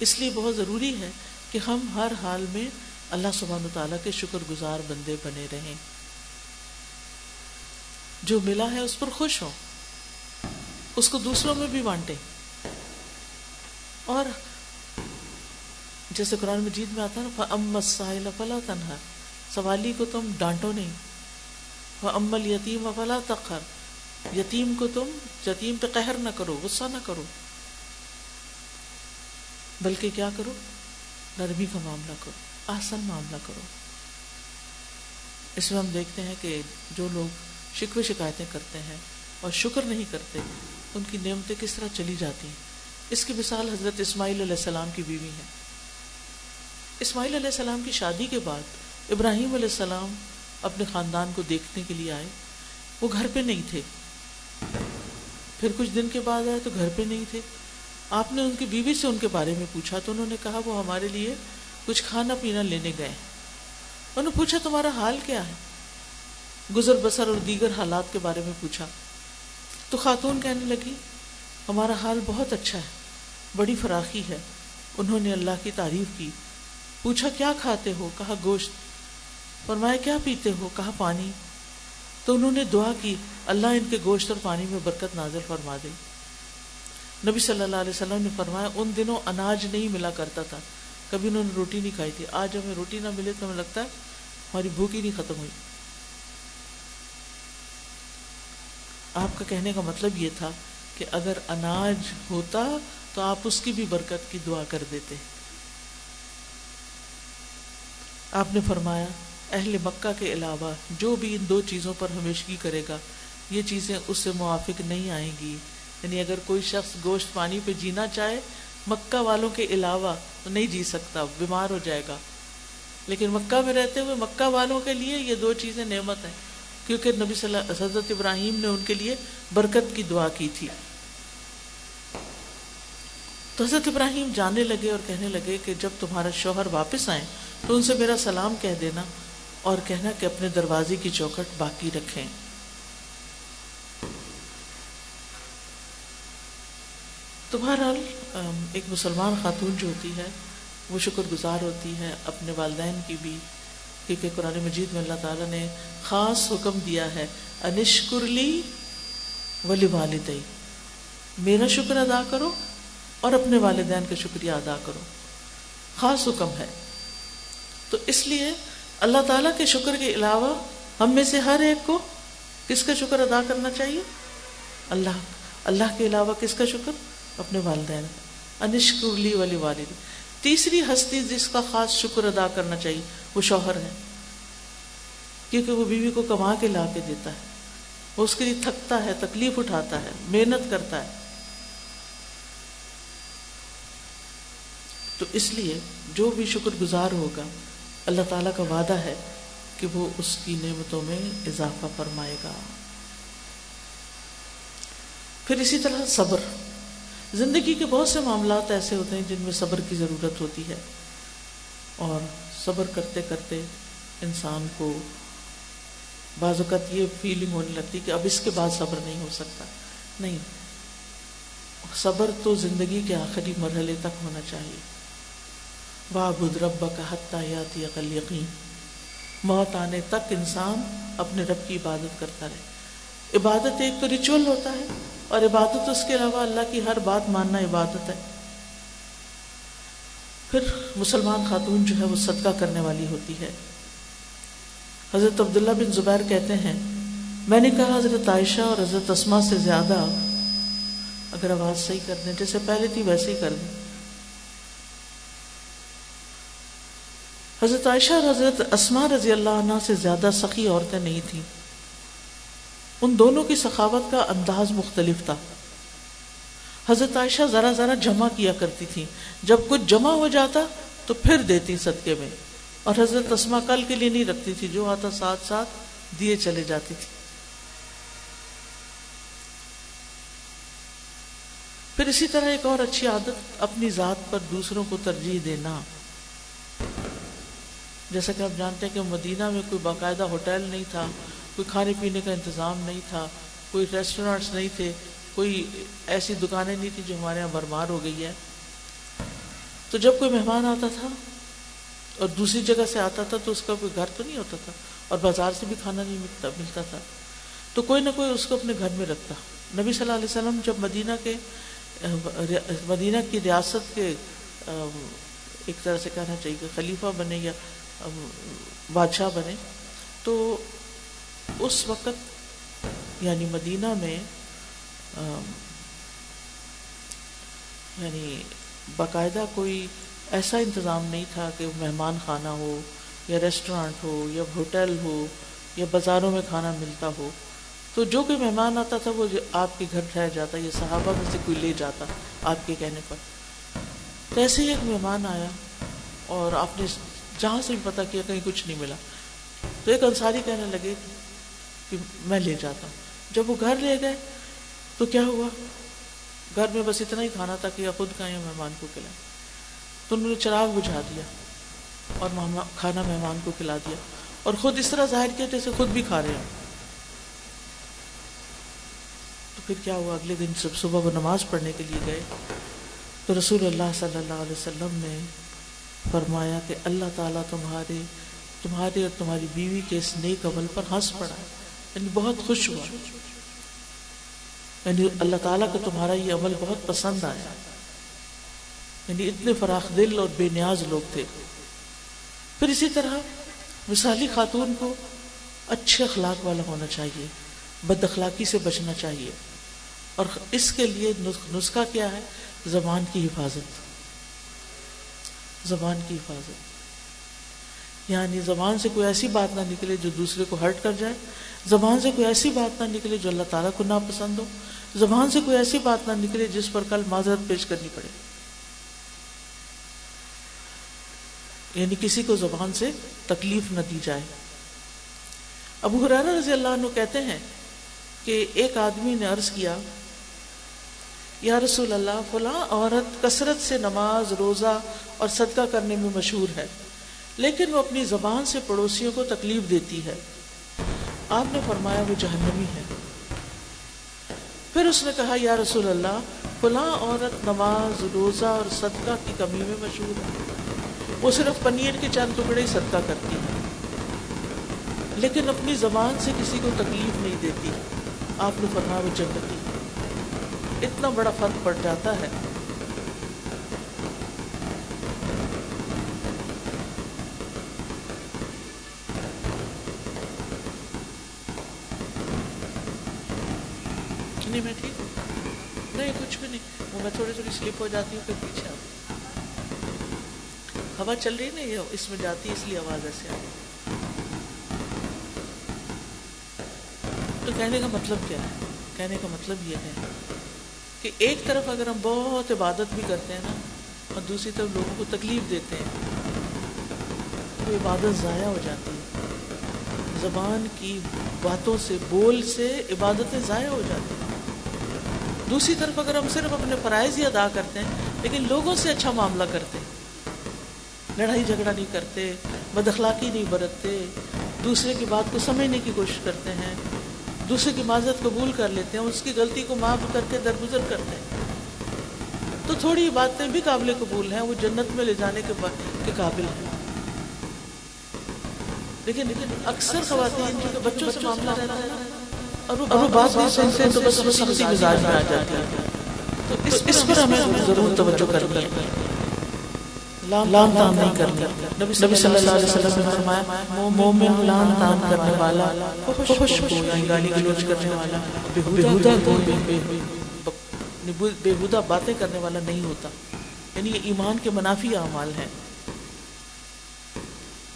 Speaker 1: اس لیے بہت ضروری ہے کہ ہم ہر حال میں اللہ سبحانہ تعالیٰ کے شکر گزار بندے بنے رہیں۔ جو ملا ہے اس پر خوش ہو اس کو دوسروں میں بھی بانٹے۔ اور جیسے قرآن مجید میں آتا ہے ام ساحل فلا تنہا سوالی کو تم ڈانٹو نہیں۔ وہ امل یتیم فلا تخر یتیم کو تم یتیم پہ قہر نہ کرو، غصہ نہ کرو۔ بلکہ کیا کرو؟ نرمی کا معاملہ کرو آسن معاملہ کرو۔ اس میں ہم دیکھتے ہیں کہ جو لوگ شکوے شکایتیں کرتے ہیں اور شکر نہیں کرتے ان کی نعمتیں کس طرح چلی جاتی ہیں؟ اس کی مثال حضرت اسماعیل علیہ السلام کی بیوی ہے۔ اسماعیل علیہ السلام کی شادی کے بعد ابراہیم علیہ السلام اپنے خاندان کو دیکھنے کے لیے آئے۔ وہ گھر پہ نہیں تھے۔ پھر کچھ دن کے بعد آئے تو گھر پہ نہیں تھے۔ آپ نے ان کی بیوی سے ان کے بارے میں پوچھا تو انہوں نے کہا وہ ہمارے لیے کچھ کھانا پینا لینے گئے انہوں نے پوچھا تمہارا حال کیا ہے؟ گزر بسر اور دیگر حالات کے بارے میں پوچھا۔ تو خاتون کہنے لگی، ہمارا حال بہت اچھا ہے، بڑی فراخی ہے، انہوں نے اللہ کی تعریف کی۔ پوچھا، کیا کھاتے ہو؟ کہا، گوشت۔ فرمایا، کیا پیتے ہو؟ کہا، پانی۔ تو انہوں نے دعا کی، اللہ ان کے گوشت اور پانی میں برکت نازل فرما دے۔ نبی صلی اللہ علیہ وسلم نے فرمایا، ان دنوں اناج نہیں ملا کرتا تھا۔ کبھی انہوں نے روٹی نہیں کھائی تھی۔ آج ہمیں روٹی نہ ملے تو ہمیں لگتا ہے ہماری بھوک ہی نہیں ختم ہوئی۔ آپ کا کہنے کا مطلب یہ تھا کہ اگر اناج ہوتا تو آپ اس کی بھی برکت کی دعا کر دیتے۔ آپ نے فرمایا، اہل مکہ کے علاوہ جو بھی ان دو چیزوں پر ہمیشگی کرے گا، یہ چیزیں اس سے موافق نہیں آئیں گی۔ یعنی اگر کوئی شخص گوشت پانی پہ جینا چاہے، مکہ والوں کے علاوہ تو نہیں جی سکتا، بیمار ہو جائے گا۔ لیکن مکہ میں رہتے ہوئے مکہ والوں کے لیے یہ دو چیزیں نعمت ہیں۔ کیونکہ نبی صلی اللہ حضرت ابراہیم نے ان کے لیے برکت کی دعا کی تھی۔ تو حضرت ابراہیم جانے لگے اور کہنے لگے کہ جب تمہارا شوہر واپس آئے تو ان سے میرا سلام کہہ دینا اور کہنا کہ اپنے دروازے کی چوکھٹ باقی رکھیں۔ تمہارا ایک مسلمان خاتون جو ہوتی ہے، وہ شکر گزار ہوتی ہے اپنے والدین کی بھی۔ کیونکہ قرآن مجید میں اللہ تعالیٰ نے خاص حکم دیا ہے انشکرلی ولی والدئی میرا شکر ادا کرو اور اپنے والدین کا شکریہ ادا کرو۔ خاص حکم ہے۔ تو اس لیے اللہ تعالیٰ کے شکر کے علاوہ ہم میں سے ہر ایک کو کس کا شکر ادا کرنا چاہیے؟ اللہ۔ اللہ کے علاوہ کس کا شکر؟ اپنے والدین۔ انشکرلی ولی والد تیسری ہستی جس کا خاص شکر ادا کرنا چاہیے وہ شوہر ہے۔ کیونکہ وہ بیوی کو کما کے لا کے دیتا ہے۔ وہ اس کے لیے تھکتا ہے، تکلیف اٹھاتا ہے، محنت کرتا ہے۔ تو اس لیے جو بھی شکر گزار ہوگا، اللہ تعالیٰ کا وعدہ ہے کہ وہ اس کی نعمتوں میں اضافہ فرمائے گا۔ پھر اسی طرح صبر۔ زندگی کے بہت سے معاملات ایسے ہوتے ہیں جن میں صبر کی ضرورت ہوتی ہے۔ اور صبر کرتے کرتے انسان کو بعض اوقات یہ فیلنگ ہونے لگتی کہ اب اس کے بعد صبر نہیں ہو سکتا۔ نہیں، صبر تو زندگی کے آخری مرحلے تک ہونا چاہیے۔ واہ بدھ رب کا حتیہ یاتی عقل یقین موت آنے تک انسان اپنے رب کی عبادت کرتا رہے۔ عبادت ایک تو ریچول ہوتا ہے اور عبادت اس کے علاوہ اللہ کی ہر بات ماننا عبادت ہے۔ پھر مسلمان خاتون جو ہے وہ صدقہ کرنے والی ہوتی ہے۔ حضرت عبداللہ بن زبیر کہتے ہیں، میں نے کہا حضرت عائشہ اور حضرت اسما سے زیادہ اگر آواز صحیح کر دیں، جیسے پہلے تھی ویسے ہی کر دیں حضرت عائشہ اور حضرت اسما رضی اللہ عنہ سے زیادہ سخی عورتیں نہیں تھیں۔ ان دونوں کی سخاوت کا انداز مختلف تھا۔ حضرت عائشہ ذرا ذرا جمع کیا کرتی تھی جب کچھ جمع ہو جاتا تو پھر دیتی صدقے میں۔ اور حضرت اسما کل کے لیے نہیں رکھتی تھی جو آتا ساتھ ساتھ دیے چلے جاتی تھی پھر اسی طرح ایک اور اچھی عادت اپنی ذات پر دوسروں کو ترجیح دینا۔ جیسا کہ آپ جانتے ہیں کہ مدینہ میں کوئی باقاعدہ ہوٹل نہیں تھا، کوئی کھانے پینے کا انتظام نہیں تھا، کوئی ریسٹورینٹس نہیں تھے۔ کوئی ایسی دکانیں نہیں تھی جو ہمارے یہاں برمار ہو گئی ہے تو جب کوئی مہمان آتا تھا اور دوسری جگہ سے آتا تھا تو اس کا کوئی گھر تو نہیں ہوتا تھا اور بازار سے بھی کھانا نہیں ملتا ملتا تھا۔ تو کوئی نہ کوئی اس کو اپنے گھر میں رکھتا۔ نبی صلی اللہ علیہ وسلم جب مدینہ کے مدینہ کی ریاست کے ایک طرح سے کہنا چاہیے کہ خلیفہ بنے یا بادشاہ بنے تو اس وقت یعنی مدینہ میں یعنی باقاعدہ کوئی ایسا انتظام نہیں تھا کہ مہمان خانہ ہو یا ریسٹورانٹ ہو یا ہوٹل ہو یا بازاروں میں کھانا ملتا ہو۔ تو جو کوئی مہمان آتا تھا وہ آپ کے گھر ٹھہر جاتا، یا صحابہ میں سے کوئی لے جاتا آپ کے کہنے پر۔ تو ایسے ہی ایک مہمان آیا اور آپ نے جہاں سے بھی پتا کیا کہیں کچھ نہیں ملا۔ تو ایک انصاری کہنے لگے کہ میں لے جاتا ہوں۔ جب وہ گھر لے گئے تو کیا ہوا؟ گھر میں بس اتنا ہی کھانا تھا کہ یا خود کا یا مہمان کو کھلائے تو انہوں نے چراغ بجھا دیا اور کھانا مہمان کو کھلا دیا اور خود اس طرح ظاہر کیا جیسے خود بھی کھا رہے ہیں تو پھر کیا ہوا؟ اگلے دن جب صبح وہ نماز پڑھنے کے لیے گئے تو رسول اللہ صلی اللہ علیہ وسلم نے فرمایا کہ اللہ تعالیٰ تمہارے تمہارے اور تمہاری بیوی کے اس نیک عمل پر ہنس پڑا یعنی بہت خوش ہوا۔ یعنی اللہ تعالیٰ کو تمہارا یہ عمل بہت پسند آیا۔ یعنی اتنے فراخ دل اور بے نیاز لوگ تھے۔ پھر اسی طرح مثالی خاتون کو اچھے اخلاق والا ہونا چاہیے، بد اخلاقی سے بچنا چاہیے۔ اور اس کے لیے نسخہ کیا ہے؟ زبان کی حفاظت۔ زبان کی حفاظت۔ یعنی زبان سے کوئی ایسی بات نہ نکلے جو دوسرے کو ہرٹ کر جائے۔ زبان سے کوئی ایسی بات نہ نکلے جو اللہ تعالیٰ کو ناپسند ہو۔ زبان سے کوئی ایسی بات نہ نکلے جس پر کل معذرت پیش کرنی پڑے۔ یعنی کسی کو زبان سے تکلیف نہ دی جائے۔ ابو حرار رضی اللہ عنہ کہتے ہیں کہ ایک آدمی نے عرض کیا، یا رسول اللہ، فلاں عورت کثرت سے نماز، روزہ اور صدقہ کرنے میں مشہور ہے، لیکن وہ اپنی زبان سے پڑوسیوں کو تکلیف دیتی ہے۔ آپ نے فرمایا، وہ جہنمی ہے۔ پھر اس نے کہا، یا رسول اللہ، فلاں عورت نماز، روزہ اور صدقہ کی کمی میں مشہور ہے۔ وہ صرف پنیر کے چند ٹکڑے ہی صدقہ کرتی ہے۔ لیکن اپنی زبان سے کسی کو تکلیف نہیں دیتی۔ آپ نے فرمایا، وہ جنتی اتنا بڑا فرق پڑ جاتا ہے۔ نہیں میں ٹھیک ہوں؟ نہیں، کچھ بھی نہیں۔ وہ میں تھوڑی تھوڑی سلپ ہو جاتی ہوں، پھر پیچھے ہوا چل رہی نہیں اس میں جاتی اس لیے آواز ایسے آئی تو کہنے کا مطلب کیا ہے؟ کہنے کا مطلب یہ ہے کہ ایک طرف اگر ہم بہت عبادت بھی کرتے ہیں نا، اور دوسری طرف لوگوں کو تکلیف دیتے ہیں، تو عبادت ضائع ہو جاتی ہے۔ زبان کی باتوں سے، بول سے عبادتیں ضائع ہو جاتی ہیں۔ دوسری طرف اگر ہم صرف اپنے فرائض ہی ادا کرتے ہیں لیکن لوگوں سے اچھا معاملہ کرتے لڑائی جھگڑا نہیں کرتے بد اخلاقی نہیں برتتے دوسرے کی بات کو سمجھنے کی کوشش کرتے ہیں دوسرے کی معذرت قبول کر لیتے ہیں اس کی غلطی کو معاف کر کے درگزر کرتے ہیں۔ تو تھوڑی باتیں بھی قابل قبول ہیں وہ جنت میں لے جانے کے کے قابل ہیں۔ لیکن اکثر خواتین جو بچوں سے معاملہ رہتا ہے اور وہ بات نہیں سنتے تو بس وہ سختی مزاج میں آ جاتی ہے تو اس پر ہمیں ضرور توجہ کرنی ہے۔ لام تام نہیں کرنی۔ نبی صلی اللہ علیہ وسلم نے فرمایا مومن لام تام کرنے والا خوش ہو یعنی گالی گلوچ کرنے والا۔ بےہودہ بےحدہ باتیں کرنے والا نہیں ہوتا۔ یعنی یہ ایمان کے منافی اعمال ہیں۔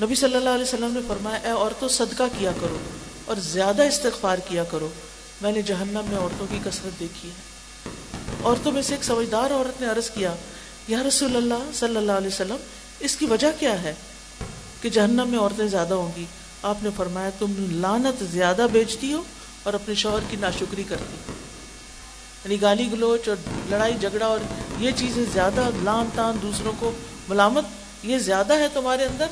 Speaker 1: نبی صلی اللہ علیہ وسلم نے فرمایا اے عورتوں صدقہ کیا کرو۔ اور زیادہ استغفار کیا کرو۔ میں نے جہنم میں عورتوں کی کثرت دیکھی ہے۔ عورتوں میں سے ایک سمجھدار عورت نے عرض کیا، یا رسول اللہ صلی اللہ علیہ وسلم، اس کی وجہ کیا ہے کہ جہنم میں عورتیں زیادہ ہوں گی؟ آپ نے فرمایا، تم لانت زیادہ بیچتی ہو اور اپنے شوہر کی ناشکری کرتی یعنی گالی گلوچ اور لڑائی جھگڑا اور یہ چیزیں زیادہ لان تان دوسروں کو ملامت، یہ زیادہ ہے تمہارے اندر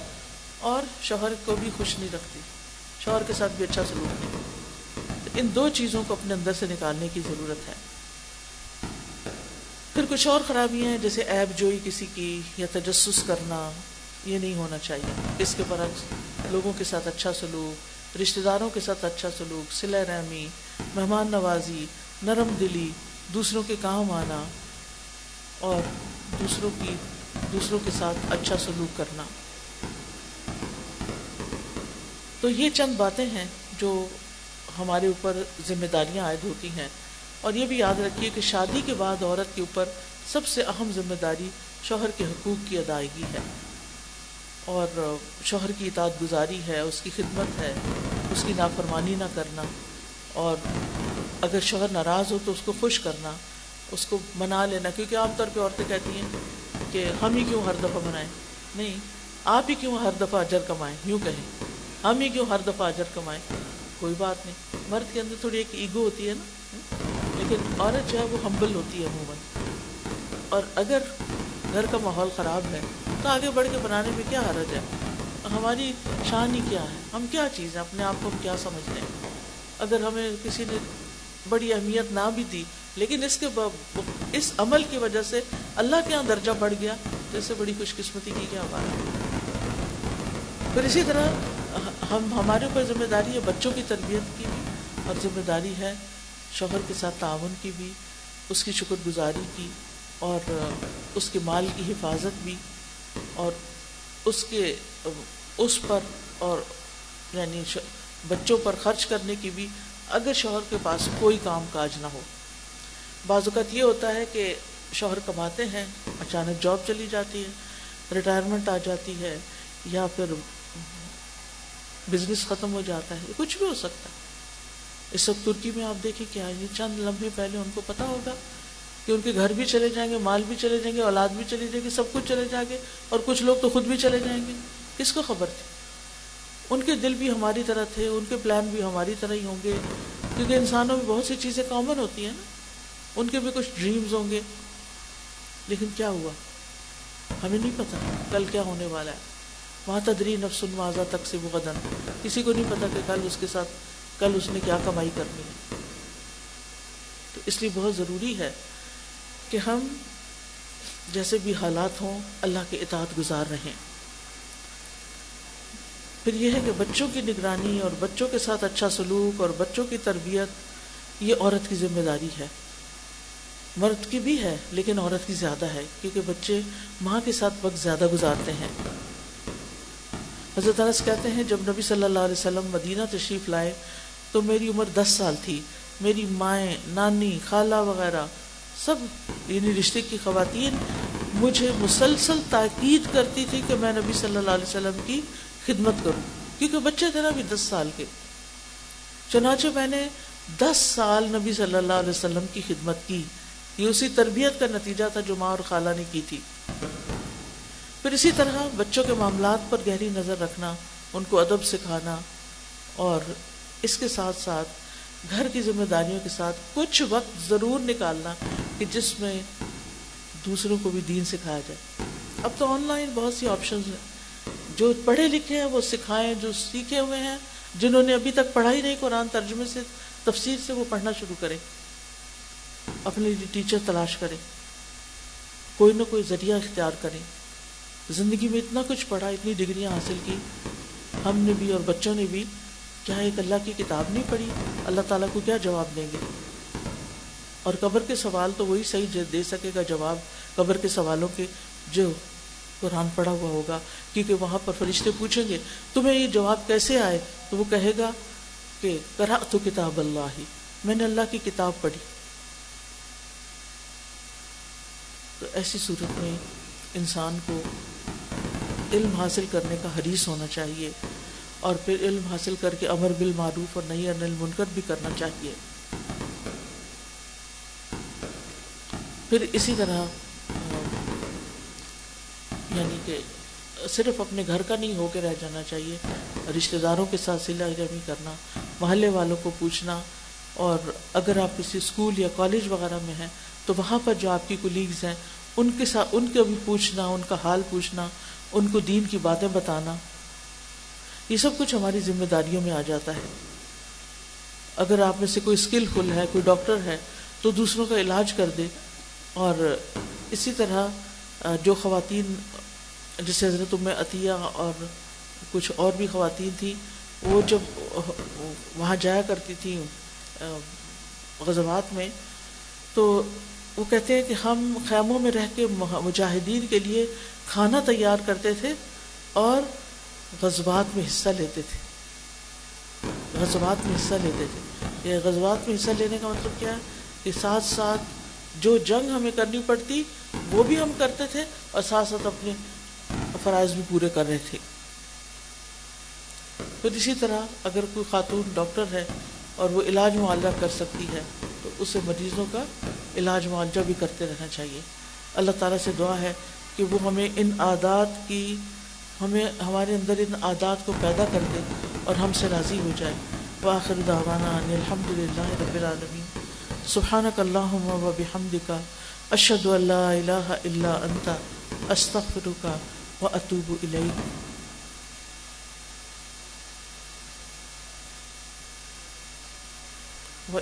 Speaker 1: اور شوہر کو بھی خوش نہیں رکھتی۔ شوہر کے ساتھ بھی اچھا سلوک نہیں ان دو چیزوں کو اپنے اندر سے نکالنے کی ضرورت ہے۔ پھر کچھ اور خرابیاں ہیں، جیسے ایب جوئی کسی کی یا تجسس کرنا، یہ نہیں ہونا چاہیے۔ اس کے برعکس لوگوں کے ساتھ اچھا سلوک، رشتہ داروں کے ساتھ اچھا سلوک سلا رحمی، مہمان نوازی، نرم دلی، دوسروں کے کام آنا اور دوسروں کی، دوسروں کے ساتھ اچھا سلوک کرنا۔ تو یہ چند باتیں ہیں جو ہمارے اوپر ذمہ داریاں عائد ہوتی ہیں۔ اور یہ بھی یاد رکھیے کہ شادی کے بعد عورت کے اوپر سب سے اہم ذمہ داری شوہر کے حقوق کی ادائیگی ہے۔ اور شوہر کی اطاعت گزاری ہے، اس کی خدمت ہے، اس کی نافرمانی نہ کرنا۔ اور اگر شوہر ناراض ہو تو اس کو خوش کرنا، اس کو منا لینا۔ کیونکہ عام طور پہ عورتیں کہتی ہیں کہ ہم ہی کیوں ہر دفعہ منائیں؟ نہیں، آپ ہی کیوں ہر دفعہ اجر کمائیں؟ یوں کہیں۔ ہم ہی کیوں ہر دفعہ اجر کمائیں؟ کوئی بات نہیں۔ مرد کے اندر تھوڑی ایک ایگو ہوتی ہے نا۔ لیکن عورت جو ہے وہ ہمبل ہوتی ہے عموماً۔ اور اگر گھر کا ماحول خراب ہے، تو آگے بڑھ کے بنانے میں کیا حرج ہے؟ ہماری شان ہی کیا ہے؟ ہم کیا چیز ہیں؟ اپنے آپ کو ہم کیا سمجھتے ہیں؟ اگر ہمیں کسی نے بڑی اہمیت نہ بھی دی، لیکن اس کے اس عمل کی وجہ سے اللہ کے یہاں درجہ بڑھ گیا، تو اس سے بڑی خوش قسمتی کی کیا بات ہے؟ پھر اسی طرح ہم ہمارے اوپر ذمہ داری ہے بچوں کی تربیت کی بھی اور ذمہ داری ہے شوہر کے ساتھ تعاون کی بھی، اس کی شکر گزاری کی اور اس کے مال کی حفاظت بھی اور اس کے اس پر اور یعنی بچوں پر خرچ کرنے کی بھی اگر شوہر کے پاس کوئی کام کاج نہ ہو۔ بعض اوقات یہ ہوتا ہے کہ شوہر کماتے ہیں، اچانک جاب چلی جاتی ہے ریٹائرمنٹ آ جاتی ہے یا پھر بزنس ختم ہو جاتا ہے، کچھ بھی ہو سکتا ہے۔ اس وقت ترکی میں آپ دیکھیں کیا یہ چند لمحے پہلے ان کو پتا ہوگا کہ ان کے گھر بھی چلے جائیں گے، مال بھی چلے جائیں گے، اولاد بھی چلی جائے گی، سب کچھ چلے جائیں گے اور کچھ لوگ تو خود بھی چلے جائیں گے۔ کس کو خبر تھی؟ ان کے دل بھی ہماری طرح تھے، ان کے پلان بھی ہماری طرح ہی ہوں گے۔ کیونکہ انسانوں میں بہت سی چیزیں کامن ہوتی ہیں نا۔ ان کے بھی کچھ ڈریمز ہوں گے۔ لیکن کیا ہوا؟ ہمیں نہیں پتا کل کیا ہونے والا ہے۔ وہاں تدری نفس ماضا تک سے وہ غدن۔ کسی کو نہیں پتا کہ کل اس کے ساتھ کل اس نے کیا کمائی کرنی ہے۔ تو اس لیے بہت ضروری ہے کہ ہم جیسے بھی حالات ہوں، اللہ کے اطاعت گزار رہیں۔ پھر یہ ہے کہ بچوں کی نگرانی اور بچوں کے ساتھ اچھا سلوک اور بچوں کی تربیت، یہ عورت کی ذمہ داری ہے۔ مرد کی بھی ہے، لیکن عورت کی زیادہ ہے، کیونکہ بچے ماں کے ساتھ وقت زیادہ گزارتے ہیں۔ حضرت انس کہتے ہیں، جب نبی صلی اللہ علیہ وسلم مدینہ تشریف لائے تو میری عمر دس سال تھی، میری مائیں، نانی، خالہ وغیرہ سب یعنی رشتے کی خواتین مجھے مسلسل تاکید کرتی تھی کہ میں نبی صلی اللہ علیہ وسلم کی خدمت کروں، کیونکہ بچے تھے نا بھی دس سال کے۔ چنانچہ میں نے دس سال نبی صلی اللہ علیہ وسلم کی خدمت کی۔ یہ اسی تربیت کا نتیجہ تھا جو ماں اور خالہ نے کی تھی۔ پھر اسی طرح بچوں کے معاملات پر گہری نظر رکھنا، ان کو ادب سکھانا اور اس کے ساتھ ساتھ گھر کی ذمہ داریوں کے ساتھ کچھ وقت ضرور نکالنا کہ جس میں دوسروں کو بھی دین سکھایا جائے۔ اب تو آن لائن بہت سی آپشنز ہیں۔ جو پڑھے لکھے ہیں، وہ سکھائیں جو سیکھے ہوئے ہیں، جنہوں نے ابھی تک پڑھا ہی نہیں قرآن ترجمے سے، تفسیر سے وہ پڑھنا شروع کریں۔ اپنے لیے ٹیچر تلاش کریں۔ کوئی نہ کوئی ذریعہ اختیار کریں۔ زندگی میں اتنا کچھ پڑھا، اتنی ڈگریاں حاصل کی۔ ہم نے بھی اور بچوں نے بھی، کیا ایک اللہ کی کتاب نہیں پڑھی؟ اللہ تعالیٰ کو کیا جواب دیں گے؟ اور قبر کے سوال تو وہی صحیح دے سکے گا جواب۔ قبر کے سوالوں کے جو قرآن پڑھا ہوا ہوگا، کیونکہ وہاں پر فرشتے پوچھیں گے، تمہیں یہ جواب کیسے آئے؟ تو وہ کہے گا کہ کرا تو کتاب اللہ۔ ہی میں نے اللہ کی کتاب پڑھی۔ تو ایسی صورت میں انسان کو علم حاصل کرنے کا حریث ہونا چاہیے اور پھر علم حاصل کر کے امر بالمعروف اور نئی انل منکر بھی کرنا چاہیے۔ پھر اسی طرح یعنی کہ صرف اپنے گھر کا نہیں ہو کے رہ جانا چاہیے، رشتہ داروں کے ساتھ سلا جمی کرنا، محلے والوں کو پوچھنا، اور اگر آپ کسی اسکول یا کالج وغیرہ میں ہیں تو وہاں پر جو آپ کی کولیگز ہیں، ان کے ساتھ ان کا بھی پوچھنا، ان کا حال پوچھنا ان کو دین کی باتیں بتانا، یہ سب کچھ ہماری ذمہ داریوں میں آ جاتا ہے۔ اگر آپ میں سے کوئی اسکل فل ہے، کوئی ڈاکٹر ہے، تو دوسروں کا علاج کر دے۔ اور اسی طرح جو خواتین، جیسے حضرت میں عطیہ اور کچھ اور بھی خواتین تھیں، وہ جب وہاں جایا کرتی تھیں غزوات میں، تو وہ کہتے ہیں کہ ہم خیموں میں رہ کے مجاہدین کے لیے کھانا تیار کرتے تھے اور غزوات میں حصہ لیتے تھے۔ غزوات میں حصہ لیتے تھے۔ یہ غزوات میں حصہ لینے کا مطلب کیا ہے؟ کہ ساتھ ساتھ جو جنگ ہمیں کرنی پڑتی، وہ بھی ہم کرتے تھے اور ساتھ ساتھ اپنے فرائض بھی پورے کر رہے تھے۔ پھر اسی طرح اگر کوئی خاتون ڈاکٹر ہے اور وہ علاج معالجہ کر سکتی ہے، تو اسے مریضوں کا علاج معالجہ بھی کرتے رہنا چاہیے۔ اللہ تعالیٰ سے دعا ہے کہ وہ ہمیں ان عادات کی، ہمیں، ہمارے اندر ان عادات کو پیدا کر دے اور ہم سے راضی ہو جائے۔ وآخر دعوانا الحمد للہ رب العالمین۔ سبحانک اللہم و بحمدک، اشہد ان لا الہ الا انت، استغفرک و اتوب الیک۔ و